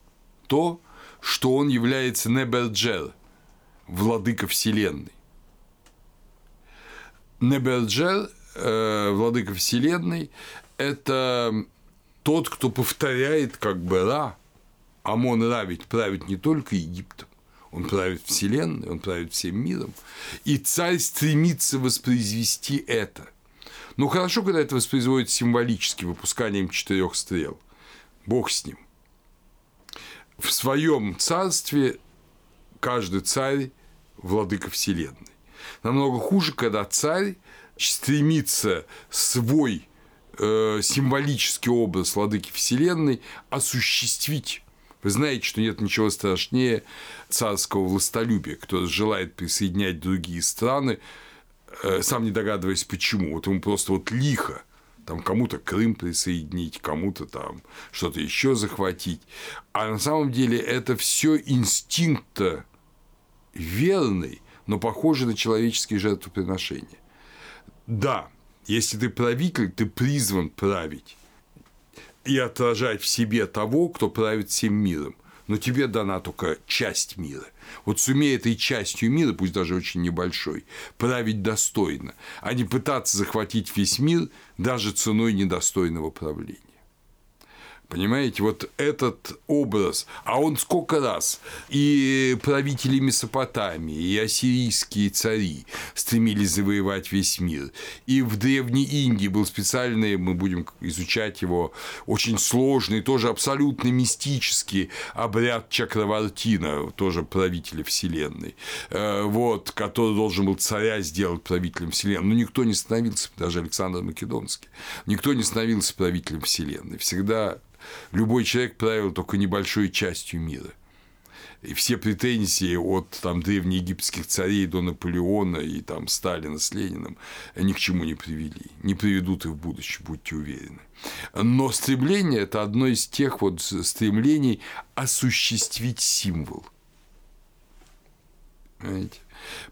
то, что он является Неберджер, владыка Вселенной. Неберджер, э, владыка Вселенной, это тот, кто повторяет как бы Ра, Амон Ра ведь правит не только Египтом, он правит Вселенной, он правит всем миром. И царь стремится воспроизвести это. Но хорошо, когда это воспроизводит символически, выпусканием четырех стрел. Бог с ним. В своем царстве каждый царь – владыка Вселенной. Намного хуже, когда царь стремится свой э, символический образ владыки Вселенной осуществить вы знаете, что нет ничего страшнее царского властолюбия, кто желает присоединять другие страны, э, сам не догадываясь почему. Вот ему просто вот лихо там кому-то Крым присоединить, кому-то там что-то еще захватить. А на самом деле это все инстинкт верный, но похожий на человеческие жертвоприношения. Да, если ты правитель, ты призван править и отражать в себе того, кто правит всем миром. Но тебе дана только часть мира. Вот сумей этой частью мира, пусть даже очень небольшой, править достойно, а не пытаться захватить весь мир даже ценой недостойного правления. Понимаете, вот этот образ, а он сколько раз? И правители Месопотамии, и ассирийские цари стремились завоевать весь мир, и в Древней Индии был специальный, мы будем изучать его, очень сложный, тоже абсолютно мистический обряд Чакравартина, тоже правителя Вселенной, э, вот, который должен был царя сделать правителем Вселенной, но никто не становился, даже Александр Македонский, никто не становился правителем Вселенной, всегда любой человек правил только небольшой частью мира. И все претензии от там, древнеегипетских царей до Наполеона и там, Сталина с Лениным ни к чему не привели, не приведут и в будущем, будьте уверены. Но стремление – это одно из тех вот стремлений осуществить символ. Понимаете?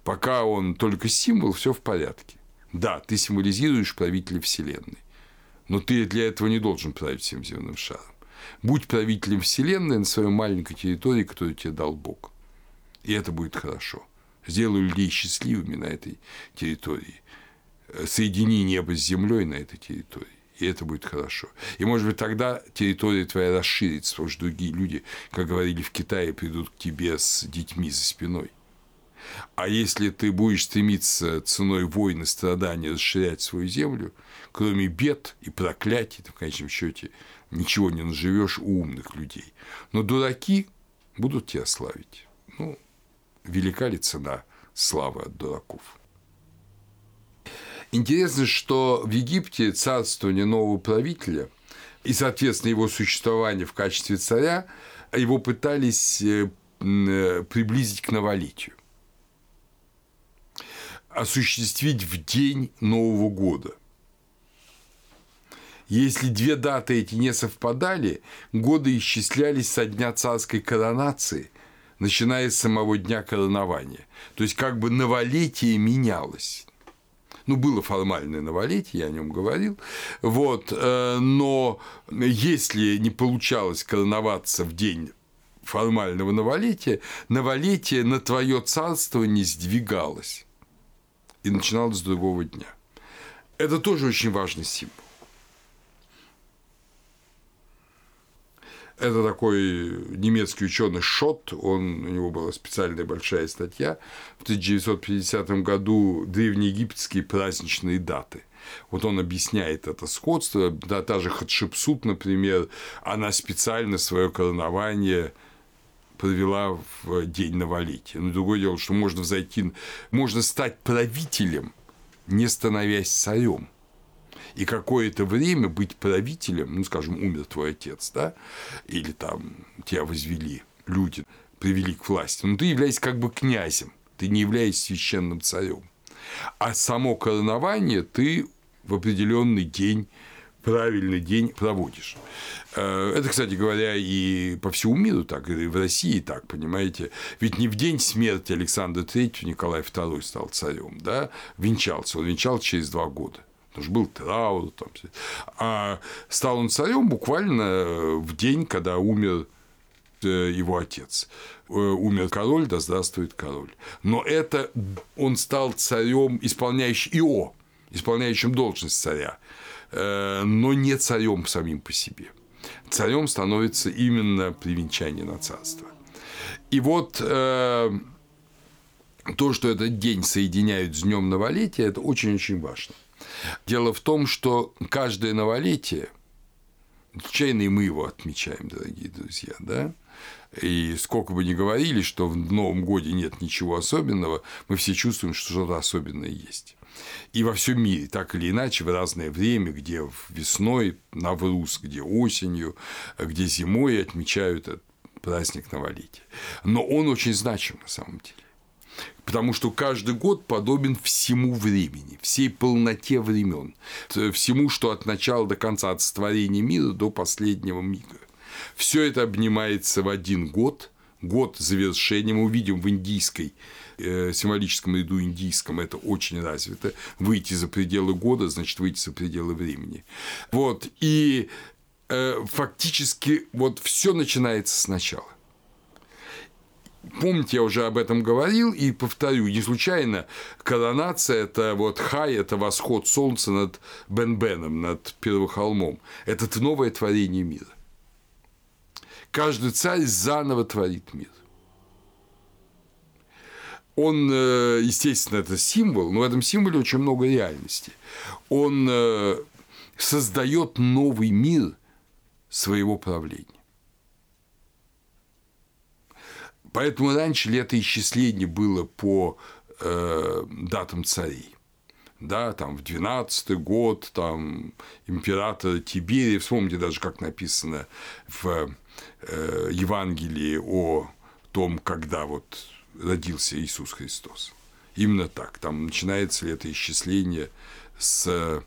Пока он только символ, все в порядке. Да, ты символизируешь правителя Вселенной. Но ты для этого не должен править всем земным шаром. Будь правителем Вселенной на своей маленькой территории, которую тебе дал Бог. И это будет хорошо. Сделай людей счастливыми на этой территории. Соедини небо с землей на этой территории. И это будет хорошо. И, может быть, тогда территория твоя расширится, потому что другие люди, как говорили в Китае, придут к тебе с детьми за спиной. А если ты будешь стремиться ценой войны, страданий расширять свою землю, кроме бед и проклятий, ты в конечном счете ничего не наживешь у умных людей. Но дураки будут тебя славить. Ну, велика ли цена славы от дураков? Интересно, что в Египте царствование нового правителя и, соответственно, его существование в качестве царя, его пытались э, э, приблизить к новолетию осуществить в день Нового года. Если две даты эти не совпадали, годы исчислялись со дня царской коронации, начиная с самого дня коронования. То есть как бы новолетие менялось. Ну, было формальное новолетие, я о нем говорил. Вот, э, но если не получалось короноваться в день формального новолетия, новолетие на твое царство не сдвигалось и начиналось с другого дня. Это тоже очень важный символ. Это такой немецкий ученый Шот, он, у него была специальная большая статья в 1950 году древнеегипетские праздничные даты. Вот он объясняет это сходство. Да, та же Хатшепсут, например, она специально свое коронование провела в день новолетия. Но другое дело, что можно взойти, можно стать правителем, не становясь царем. И какое-то время быть правителем, ну, скажем, умер твой отец, да, или там тебя возвели люди, привели к власти, но ты являешься как бы князем, ты не являешься священным царем. А само коронование ты в определенный день правильный день проводишь. Э, это, кстати говоря, и по всему миру так, и в России так, понимаете. Ведь не в день смерти Александра III Николай II стал царем, да, венчался. Он венчал через два года. Потому что был траур, там, а стал он царем буквально в день, когда умер э, его отец. Э, умер король, да здравствует король. Но это он стал царем, исполняющим ИО, исполняющим должность царя. Э, но не царем самим по себе. Царем становится именно при венчании на царство. И вот э, то, что этот день соединяют с днем новолетия, это очень-очень важно. Дело в том, что каждое новолетие, случайно и мы его отмечаем, дорогие друзья, да, и сколько бы ни говорили, что в Новом годе нет ничего особенного, мы все чувствуем, что что-то особенное есть и во всем мире, так или иначе, в разное время, где весной Навруз, где осенью, где зимой отмечают этот праздник новолетия. Но он очень значим на самом деле. Потому что каждый год подобен всему времени, всей полноте времен, всему, что от начала до конца, от сотворения мира до последнего мига. Все это обнимается в один год, год завершения. Мы увидим в индийской Э, символическом ряду индийском это очень развито. Выйти за пределы года, значит, выйти за пределы времени. Вот. И э, фактически вот все начинается сначала. Помните, я уже об этом говорил и повторю, не случайно коронация – это вот хай, это восход солнца над Бен-Беном, над Первохолмом. Это новое творение мира. Каждый царь заново творит мир. Он, э, естественно, это символ, но в этом символе очень много реальности. Он э, создает новый мир своего правления. Поэтому раньше летоисчисление было по э, датам царей. Да, там в 12 год, там император Тиберий, вспомните даже, как написано в э, Евангелии о том, когда вот родился Иисус Христос. Именно так. Там начинается летоисчисление с э,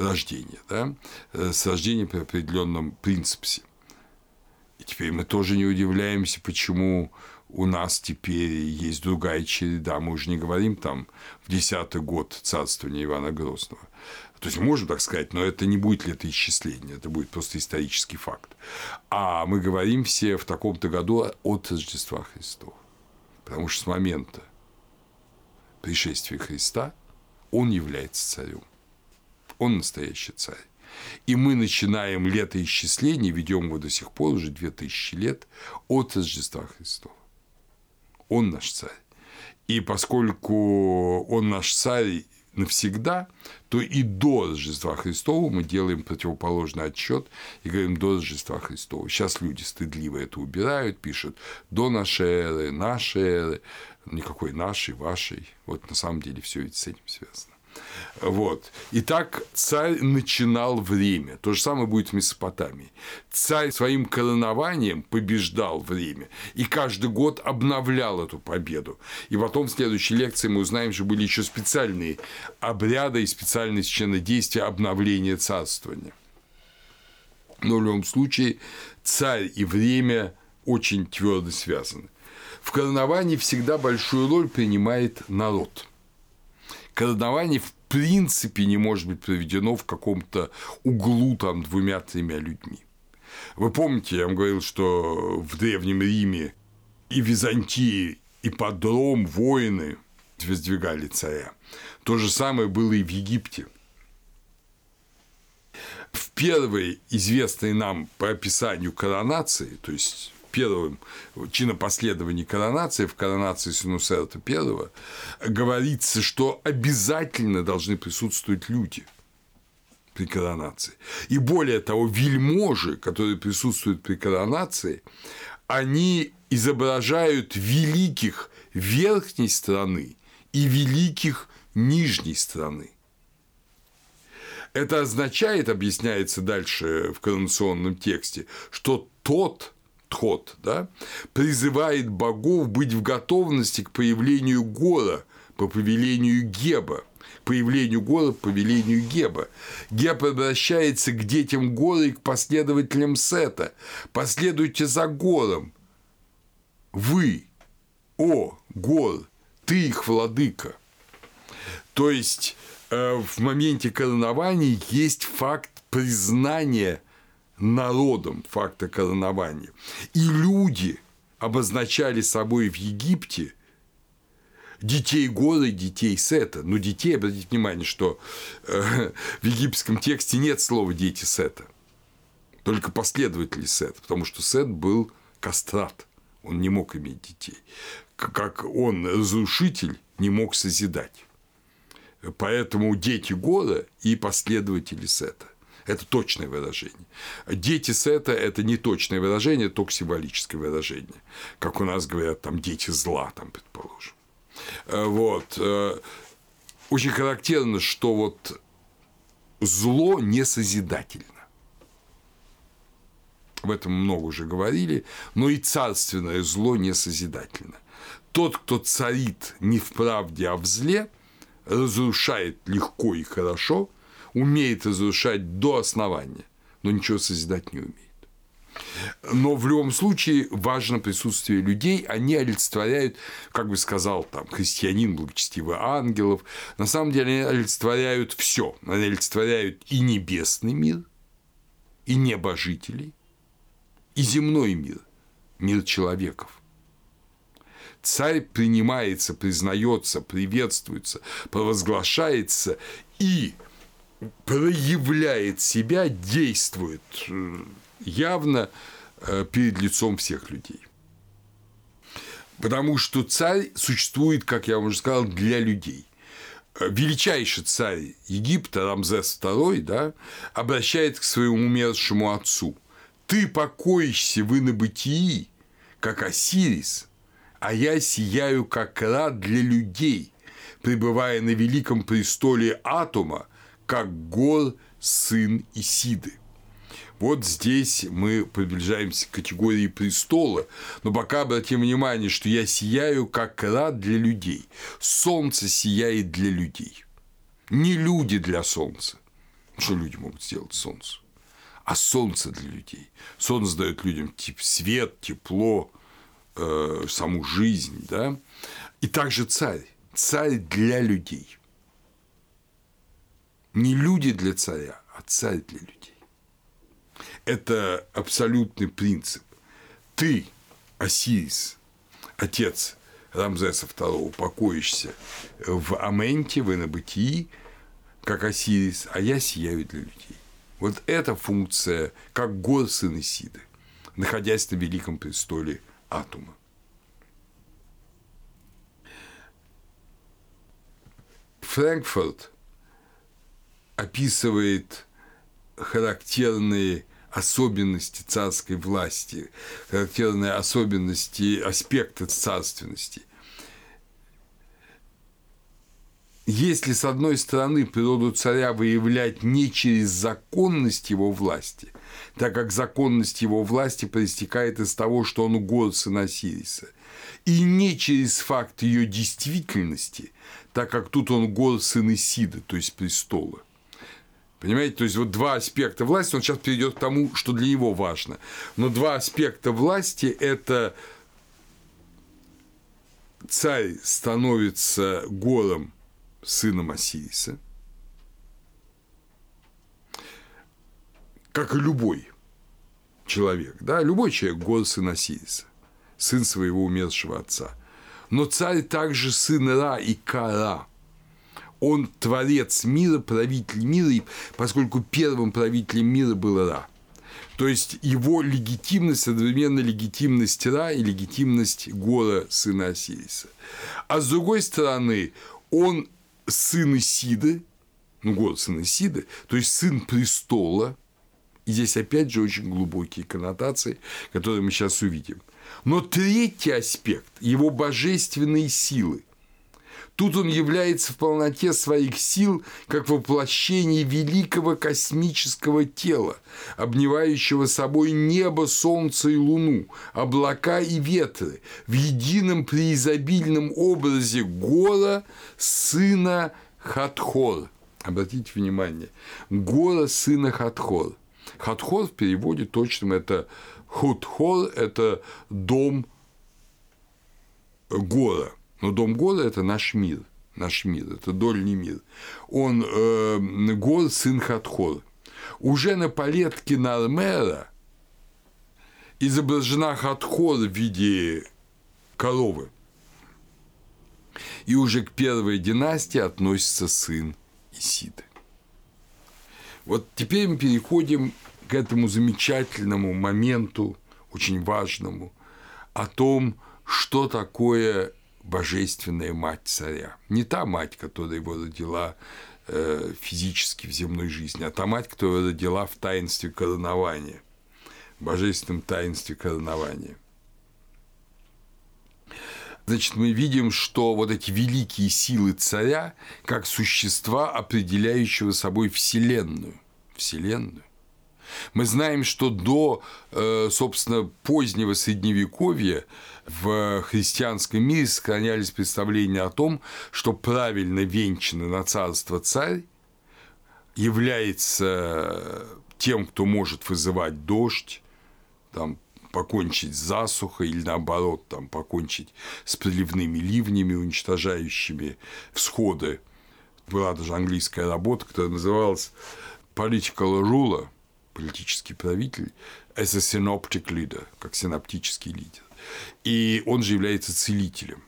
рождения, да, с рождения при определенном принципе. И теперь мы тоже не удивляемся, почему у нас теперь есть другая череда. Мы уже не говорим там в десятый год царствования Ивана Грозного. То есть, можем так сказать, но это не будет ли это исчисление, это будет просто исторический факт. А мы говорим все в таком-то году от Рождества Христова. Потому что с момента пришествия Христа он является царем. Он настоящий царь. И мы начинаем летоисчисление, ведем его до сих пор уже 2000 лет, от Рождества Христова. Он наш царь. И поскольку он наш царь навсегда, то и до Рождества Христова мы делаем противоположный отчет и говорим до Рождества Христова. Сейчас люди стыдливо это убирают, пишут до нашей эры, нашей эры, никакой нашей, вашей. Вот на самом деле все ведь с этим связано. Вот. Итак, царь начинал время. То же самое будет в Месопотамии. Царь своим коронованием побеждал время. И каждый год обновлял эту победу. И потом в следующей лекции мы узнаем, что были еще специальные обряды и специальные действия обновления царствования. Но в любом случае царь и время очень твердо связаны. В короновании всегда большую роль принимает народ – коронование в принципе не может быть проведено в каком-то углу там двумя-тремя людьми. Вы помните, я вам говорил, что в Древнем Риме и Византии и подром воины воздвигали царя. То же самое было и в Египте. В первой известной нам по описанию коронации, то есть первым чинопоследовании коронации, в коронации Синусерта I, говорится, что обязательно должны присутствовать люди при коронации. И более того, вельможи, которые присутствуют при коронации, они изображают великих верхней страны и великих нижней страны. Это означает, объясняется дальше в коронационном тексте, что тот, Тхот, да, призывает богов быть в готовности к появлению Гора по повелению Геба, появлению Гора по повелению Геба. Геб обращается к детям Гора и к последователям Сета. Последуйте за Гором. Вы, о, Гор, ты их владыка. То есть э, в моменте коронования есть факт признания – народом факта коронования. И люди обозначали собой в Египте детей Гора и детей Сета. Но детей, обратите внимание, что э, в египетском тексте нет слова «дети Сета», только последователи Сета, потому что Сет был кастрат, он не мог иметь детей. Как он, разрушитель, не мог созидать. Поэтому дети Гора и последователи Сета. Это точное выражение. Дети Сета – это не точное выражение, только символическое выражение. Как у нас говорят, там, дети зла, там, предположим. Э, вот. Э, очень характерно, что вот зло не созидательно. В этом много уже говорили, но и царственное зло не созидательно. Тот, кто царит не в правде, а в зле, разрушает легко и хорошо – умеет разрушать до основания, но ничего созидать не умеет. Но в любом случае важно присутствие людей, они олицетворяют, как бы сказал там христианин, благочестивый ангелов, на самом деле они олицетворяют все, они олицетворяют и небесный мир, и небожителей, и земной мир, мир человеков. Царь принимается, признается, приветствуется, провозглашается и проявляет себя, действует э, явно э, перед лицом всех людей. Потому что царь существует, как я уже сказал, для людей. Э, величайший царь Египта, Рамзес II, да, обращает к своему умершему отцу. «Ты покоишься в инобытии, как Осирис, а я сияю, как рад для людей, пребывая на великом престоле Атома, как гор сын Исиды». Вот здесь мы приближаемся к категории престола, но пока обратим внимание, что я сияю как рад для людей. Солнце сияет для людей. Не люди для солнца. Что люди могут сделать солнцу? А солнце для людей. Солнце дает людям тип свет, тепло, э, саму жизнь, да. И также царь. Царь для людей. Не люди для царя, а царь для людей это абсолютный принцип. Ты, Осирис, отец Рамзеса II, покоишься в Аменте, в инобытии, как Осирис, а я сияю для людей. Вот эта функция, как гор сын Исиды, находясь на великом престоле Атума. Фрэнкфурт описывает характерные особенности царской власти, характерные особенности, аспекты царственности. Если, с одной стороны, природу царя выявлять не через законность его власти, так как законность его власти проистекает из того, что он угод сына Сириса, и не через факт ее действительности, так как тут он год сын Исида, то есть престола – Понимаете, то есть вот два аспекта власти, он сейчас перейдет к тому, что для него важно. Но два аспекта власти – это царь становится гором сыном Осириса, как и любой человек, да, любой человек – гор сын Осириса, сын своего умершего отца. Но царь также сын Ра и Кара – он творец мира, правитель мира, поскольку первым правителем мира был Ра. То есть его легитимность одновременно легитимность Ра и легитимность Гора, сына Осириса. А с другой стороны, он сын Исиды, ну, Гор сын Исиды, то есть сын престола, и здесь опять же очень глубокие коннотации, которые мы сейчас увидим. Но третий аспект – его божественные силы – Тут он является в полноте своих сил как воплощение великого космического тела, обнимающего собой небо, солнце и луну, облака и ветры, в едином преизобильном образе гора сына Хатхор. Обратите внимание, гора сына Хатхор. Хатхор в переводе точном это Хутхор – это дом гора – но Дом Года – это наш мир, наш мир, это дольний мир. Он э, Гор – сын Хатхор. Уже на палетке Нармера изображена Хатхор в виде коровы. И уже к первой династии относится сын Исиды. Вот теперь мы переходим к этому замечательному моменту, очень важному, о том, что такое божественная мать царя. Не та мать, которая его родила э, физически в земной жизни, а та мать, которая родила в таинстве коронования, в божественном таинстве коронования. Значит, мы видим, что вот эти великие силы царя, как существа, определяющего собой Вселенную, Вселенную, мы знаем, что до, э, собственно, позднего Средневековья в христианском мире сохранялись представления о том, что правильно венчанный на царство царь является тем, кто может вызывать дождь, там, покончить с засухой или наоборот там, покончить с приливными ливнями, уничтожающими всходы. Была даже английская работа, которая называлась Political Ruler, политический правитель, as a synoptic leader, как синоптический лидер. И он же является целителем.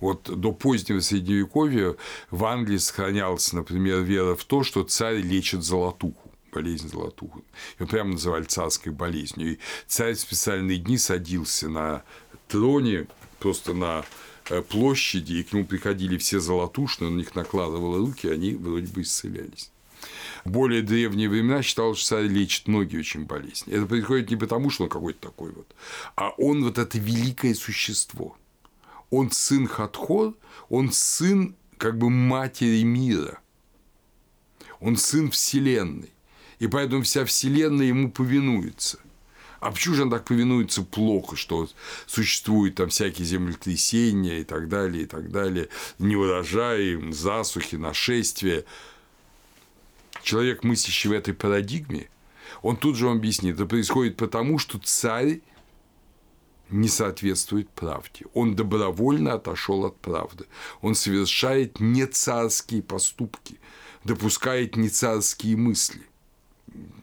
Вот до позднего Средневековья в Англии сохранялась, например, вера в то, что царь лечит золотуху. болезнь золотуха. Ее прямо называли царской болезнью. И царь в специальные дни садился на троне, просто на э, площади, и к нему приходили все золотушные, он на них накладывал руки, и они вроде бы исцелялись. Более древние времена считалось, что царь лечит многие очень болезни. Это происходит не потому, что он какой-то такой вот, а он вот это великое существо. Он сын Хатхор, он сын как бы матери мира. Он сын Вселенной. И поэтому вся Вселенная ему повинуется. А почему же он так повинуется плохо, что существуют там всякие землетрясения и так далее, и так далее, неурожаи, засухи, нашествия – человек, мыслящий в этой парадигме, он тут же вам объяснит, это происходит потому, что царь не соответствует правде. Он добровольно отошел от правды. Он совершает не царские поступки, допускает не царские мысли,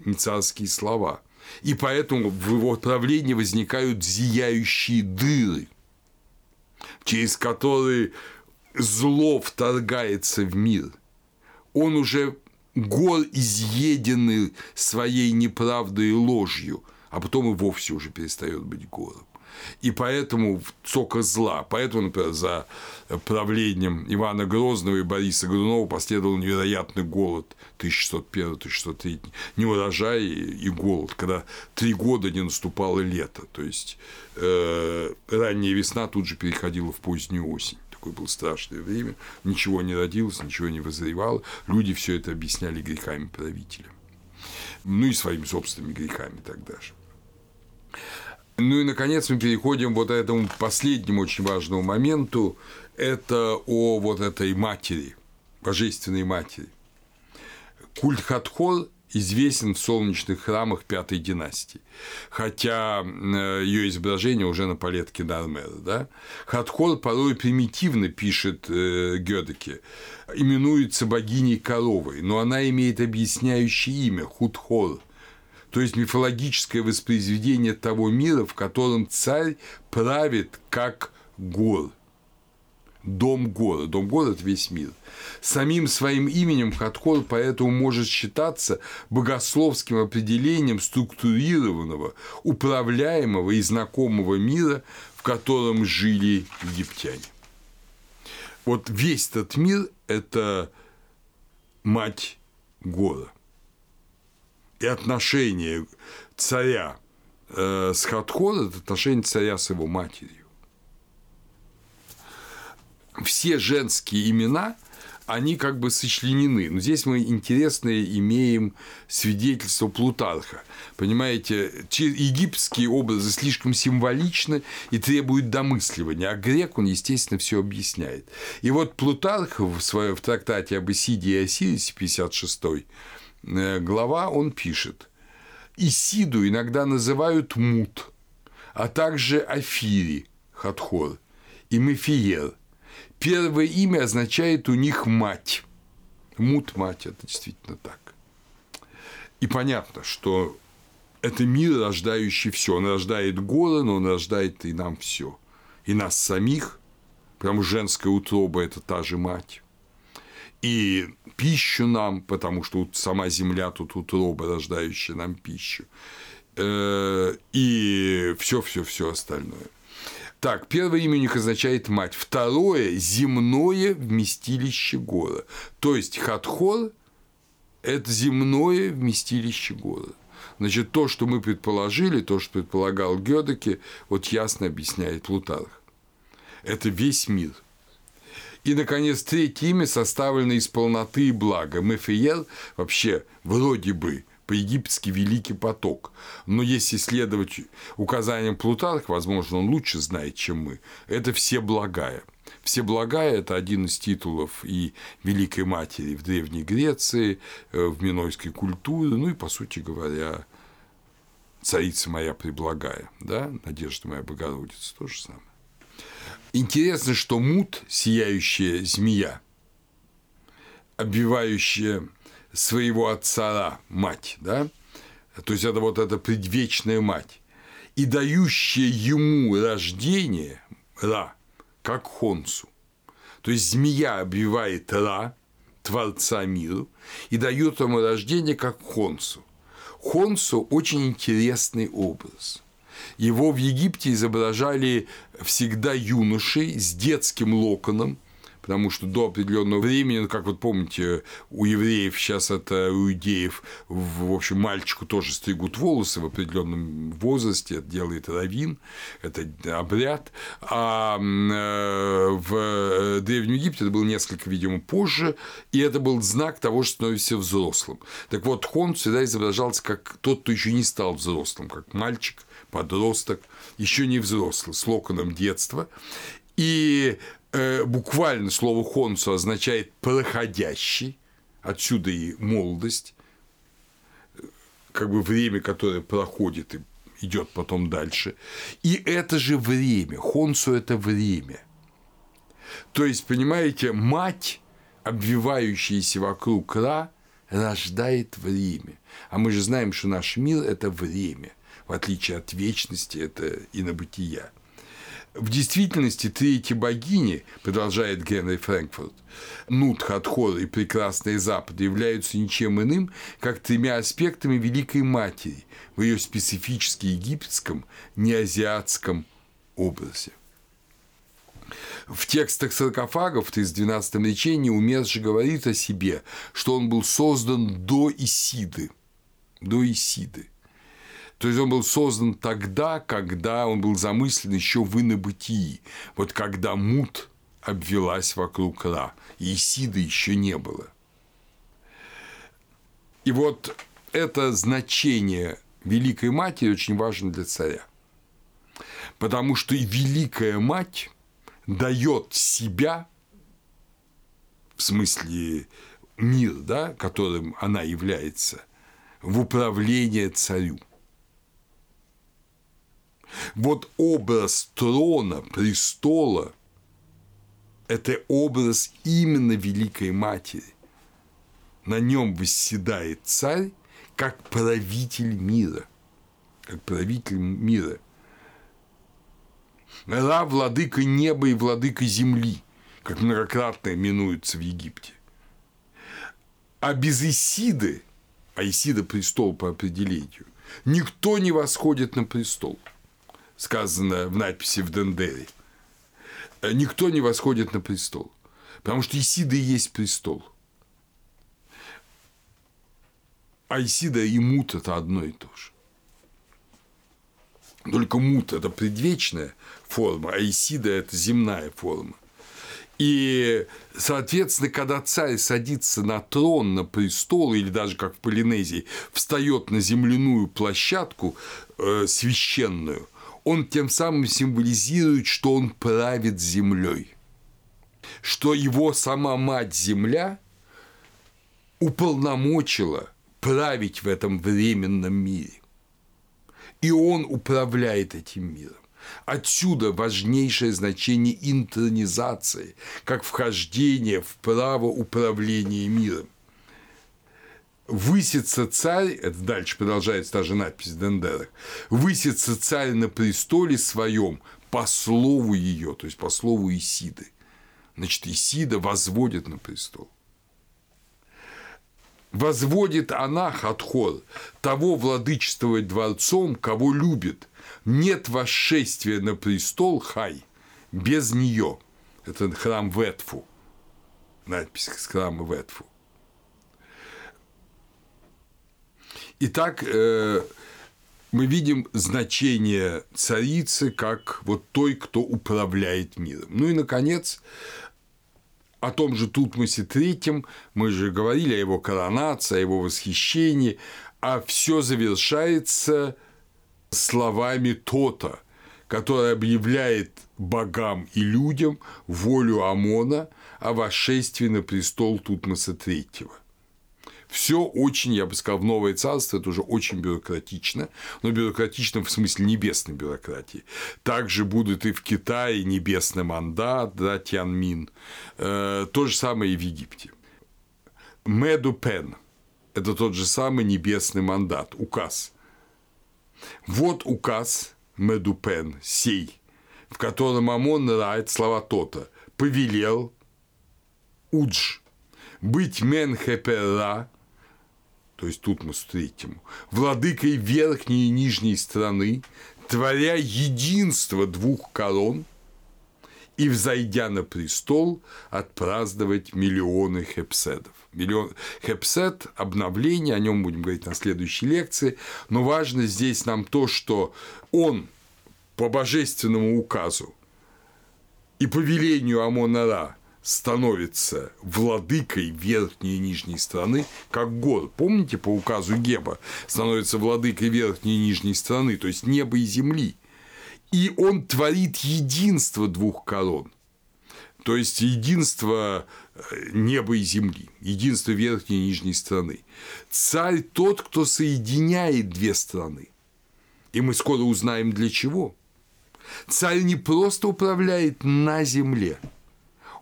не царские слова. И поэтому в его правлении возникают зияющие дыры, через которые зло вторгается в мир. Он уже гор изъедены своей неправдой и ложью, а потом и вовсе уже перестает быть гором. И поэтому сока зла. Поэтому, например, за правлением Ивана Грозного и Бориса Годунова последовал невероятный голод 1601-1603, не урожай и голод, когда три года не наступало лето. То есть э, ранняя весна тут же переходила в позднюю осень такое было страшное время, ничего не родилось, ничего не вызревало, люди все это объясняли грехами правителя. Ну и своими собственными грехами тогда же. Ну и, наконец, мы переходим вот к этому последнему очень важному моменту. Это о вот этой матери, божественной матери. Культ Хатхор известен в солнечных храмах пятой династии, хотя э, ее изображение уже на палетке Дармера. Да? Хатхор порой примитивно пишет э, Гёдеке, именуется богиней коровой, но она имеет объясняющее имя – Худхор, то есть мифологическое воспроизведение того мира, в котором царь правит как гор – дом города. Дом города – это весь мир. Самим своим именем Хатхор поэтому может считаться богословским определением структурированного, управляемого и знакомого мира, в котором жили египтяне. Вот весь этот мир – это мать гора. И отношение царя э, с Хатхор – это отношение царя с его матерью все женские имена, они как бы сочленены. Но здесь мы интересное имеем свидетельство Плутарха. Понимаете, египетские образы слишком символичны и требуют домысливания, а грек, он, естественно, все объясняет. И вот Плутарх в своем в трактате об Исиде и Осирисе, 56 э, глава, он пишет, Исиду иногда называют Мут, а также Афири, Хатхор, и Мефиер, Первое имя означает у них мать. Мут мать, это действительно так. И понятно, что это мир, рождающий все. Он рождает горы, но он рождает и нам все. И нас самих, прям женская утроба – это та же мать. И пищу нам, потому что сама земля тут утроба, рождающая нам пищу. Э, и все-все-все остальное. Так, первое имя у них означает мать. Второе – земное вместилище гора. То есть Хатхор – это земное вместилище гора. Значит, то, что мы предположили, то, что предполагал Гёдеке, вот ясно объясняет Плутарх. Это весь мир. И, наконец, третье имя составлено из полноты и блага. Мефиел вообще вроде бы по-египетски «Великий поток». Но если следовать указаниям Плутарха, возможно, он лучше знает, чем мы, это все благая. Все благая – это один из титулов и Великой Матери в Древней Греции, э, в минойской культуре, ну и, по сути говоря, царица моя преблагая, да, Надежда моя Богородица, то же самое. Интересно, что мут, сияющая змея, обвивающая своего отца мать, да, то есть это вот эта предвечная мать, и дающая ему рождение Ра, как Хонсу. То есть змея обвивает Ра, Творца мира и дает ему рождение как Хонсу. Хонсу очень интересный образ. Его в Египте изображали всегда юношей с детским локоном – потому что до определенного времени, как вот помните, у евреев сейчас это у иудеев, в общем, мальчику тоже стригут волосы в определенном возрасте, это делает равин, это обряд, а э, в Древнем Египте это было несколько, видимо, позже, и это был знак того, что становишься взрослым. Так вот, хон всегда изображался как тот, кто еще не стал взрослым, как мальчик, подросток, еще не взрослый, с локоном детства. И э, буквально слово хонсу означает проходящий, отсюда и молодость, как бы время, которое проходит и идет потом дальше. И это же время, хонсу – это время. То есть, понимаете, мать, обвивающаяся вокруг Ра, рождает время. А мы же знаем, что наш мир – это время, в отличие от вечности, это инобытия. В действительности три эти богини, продолжает Генри Фрэнкфурт, Нут, Хатхор и Прекрасный Запад являются ничем иным, как тремя аспектами Великой Матери в ее специфически египетском, неазиатском образе. В текстах саркофагов, в 12 речении, умерший говорит о себе, что он был создан до Исиды. До Исиды. То есть он был создан тогда, когда он был замыслен еще в инобытии. Вот когда мут обвелась вокруг Ра, и Исиды еще не было. И вот это значение Великой Матери очень важно для царя. Потому что и Великая Мать дает себя, в смысле мир, да, которым она является, в управление царю. Вот образ трона, престола – это образ именно Великой Матери. На нем восседает царь как правитель мира. Как правитель мира. Ра – владыка неба и владыка земли, как многократно именуется в Египте. А без Исиды, а Исида – престол по определению, никто не восходит на престол – сказано в надписи в Дендере, никто не восходит на престол. Потому что Исида и есть престол. А Исида и Мут – это одно и то же. Только Мут – это предвечная форма, а Исида – это земная форма. И, соответственно, когда царь садится на трон, на престол, или даже как в Полинезии, встает на земляную площадку э, священную – он тем самым символизирует, что он правит землей, что его сама мать земля уполномочила править в этом временном мире. И он управляет этим миром. Отсюда важнейшее значение интронизации, как вхождение в право управления миром высится царь, это дальше продолжается та же надпись Дендерах, высится царь на престоле своем по слову ее, то есть по слову Исиды. Значит, Исида возводит на престол. Возводит она, Хатхор, того владычествовать дворцом, кого любит. Нет восшествия на престол, Хай, без нее. Это храм Ветфу. Надпись с храма Ветфу. Итак, э, мы видим значение царицы как вот той, кто управляет миром. Ну и, наконец, о том же Тутмосе третьем. Мы же говорили о его коронации, о его восхищении, а все завершается словами Тота, который объявляет богам и людям волю Амона о восшествии на престол Тутмоса третьего – все очень, я бы сказал, в новое царство это уже очень бюрократично, но бюрократично в смысле небесной бюрократии. Также будут и в Китае небесный мандат, да, Тянмин. Э, то же самое и в Египте. Меду Пен – это тот же самый небесный мандат, указ. Вот указ Медупен, сей, в котором Амон нравит слова Тота, повелел Удж быть Менхепера, то есть тут мы встретим, владыкой верхней и нижней страны, творя единство двух корон и, взойдя на престол, отпраздновать миллионы хепседов. Миллион... Хепсет – обновление, о нем будем говорить на следующей лекции, но важно здесь нам то, что он по божественному указу и по велению Амона-Ра становится владыкой верхней и нижней страны, как гор. Помните, по указу Геба становится владыкой верхней и нижней страны, то есть неба и земли. И он творит единство двух корон. То есть единство э, неба и земли, единство верхней и нижней страны. Царь тот, кто соединяет две страны. И мы скоро узнаем для чего. Царь не просто управляет на земле –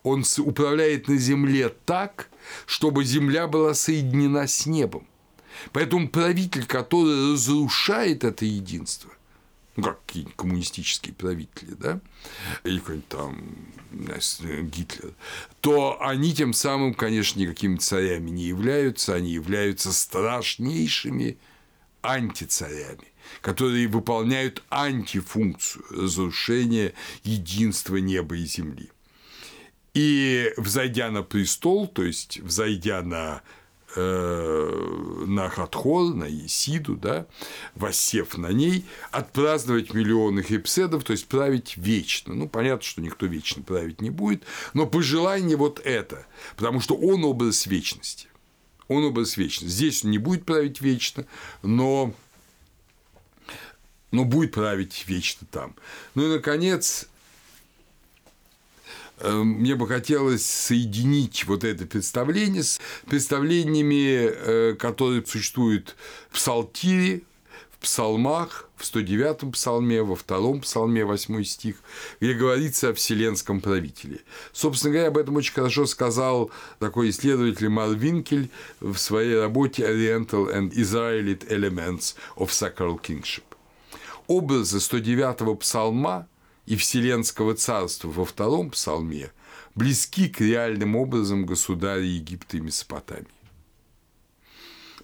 он управляет на земле так, чтобы земля была соединена с небом. Поэтому правитель, который разрушает это единство, ну, как какие-нибудь коммунистические правители, да, или какой-нибудь там Гитлер, то они тем самым, конечно, никакими царями не являются, они являются страшнейшими антицарями, которые выполняют антифункцию разрушения единства неба и земли. И взойдя на престол, то есть взойдя на э, на Хатхол, на Есиду, да, воссев на ней, отпраздновать миллионы хипседов, то есть править вечно. Ну, понятно, что никто вечно править не будет, но пожелание вот это, потому что он образ вечности. Он образ вечности. Здесь он не будет править вечно, но но будет править вечно там. Ну и, наконец, мне бы хотелось соединить вот это представление с представлениями, э, которые существуют в Псалтире, в псалмах, в 109-м псалме, во втором псалме, 8 стих, где говорится о вселенском правителе. Собственно говоря, об этом очень хорошо сказал такой исследователь Марвинкель в своей работе Oriental and Israelite Elements of Sacral Kingship. Образы 109-го псалма и Вселенского царства во втором псалме близки к реальным образом государя Египта и Месопотамии.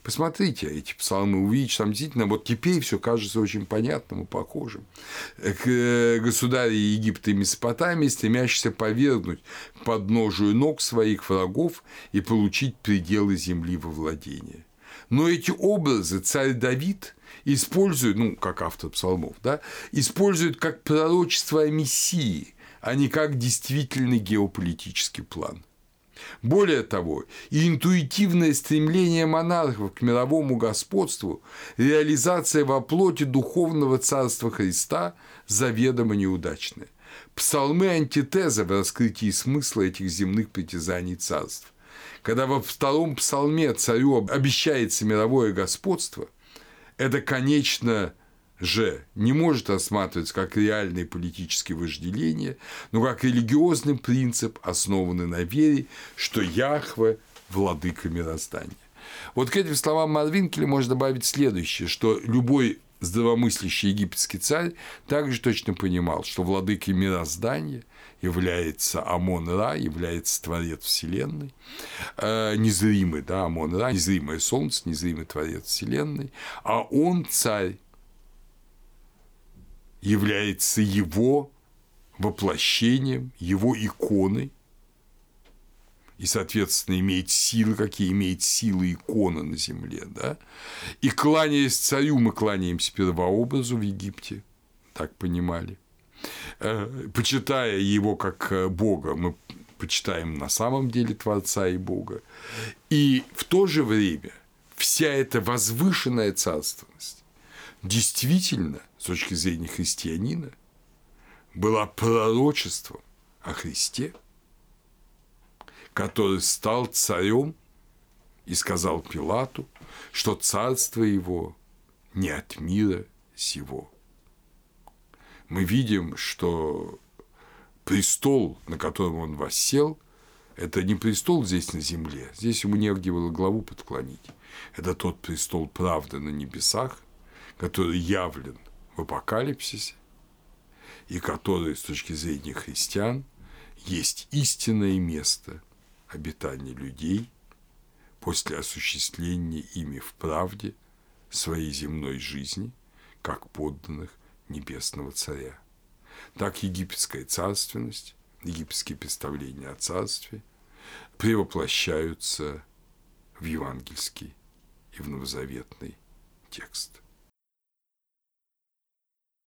Посмотрите эти псалмы, увидите, там действительно вот теперь все кажется очень понятным и похожим. К э, государю Египта и Месопотамии, стремящийся повергнуть подножию ног своих врагов и получить пределы земли во владение. Но эти образы царь Давид используют, ну, как автор псалмов, да, используют как пророчество о Мессии, а не как действительный геополитический план. Более того, и интуитивное стремление монархов к мировому господству, реализация во плоти духовного царства Христа заведомо неудачная. Псалмы – антитеза в раскрытии смысла этих земных притязаний царств. Когда во втором псалме царю обещается мировое господство – это, конечно же, не может рассматриваться как реальное политическое вожделение, но как религиозный принцип, основанный на вере, что Яхве – владыка мироздания. Вот к этим словам Марвинкеля можно добавить следующее, что любой здравомыслящий египетский царь также точно понимал, что владыкой мироздания является Амон-Ра, является Творец Вселенной, э, незримый, да, Амон-Ра, незримое Солнце, незримый Творец Вселенной, а он царь, является его воплощением, его иконой, и, соответственно, имеет силы, какие имеет силы икона на земле, да, и кланяясь царю, мы кланяемся первообразу в Египте, так понимали, почитая его как э, Бога, мы почитаем на самом деле Творца и Бога. И в то же время вся эта возвышенная царственность действительно, с точки зрения христианина, была пророчеством о Христе, который стал царем и сказал Пилату, что царство его не от мира сего мы видим, что престол, на котором он воссел, это не престол здесь на земле, здесь ему негде было главу подклонить. Это тот престол правды на небесах, который явлен в апокалипсисе, и который, с точки зрения христиан, есть истинное место обитания людей после осуществления ими в правде своей земной жизни, как подданных Небесного Царя. Так египетская царственность, египетские представления о царстве превоплощаются в евангельский и в новозаветный текст.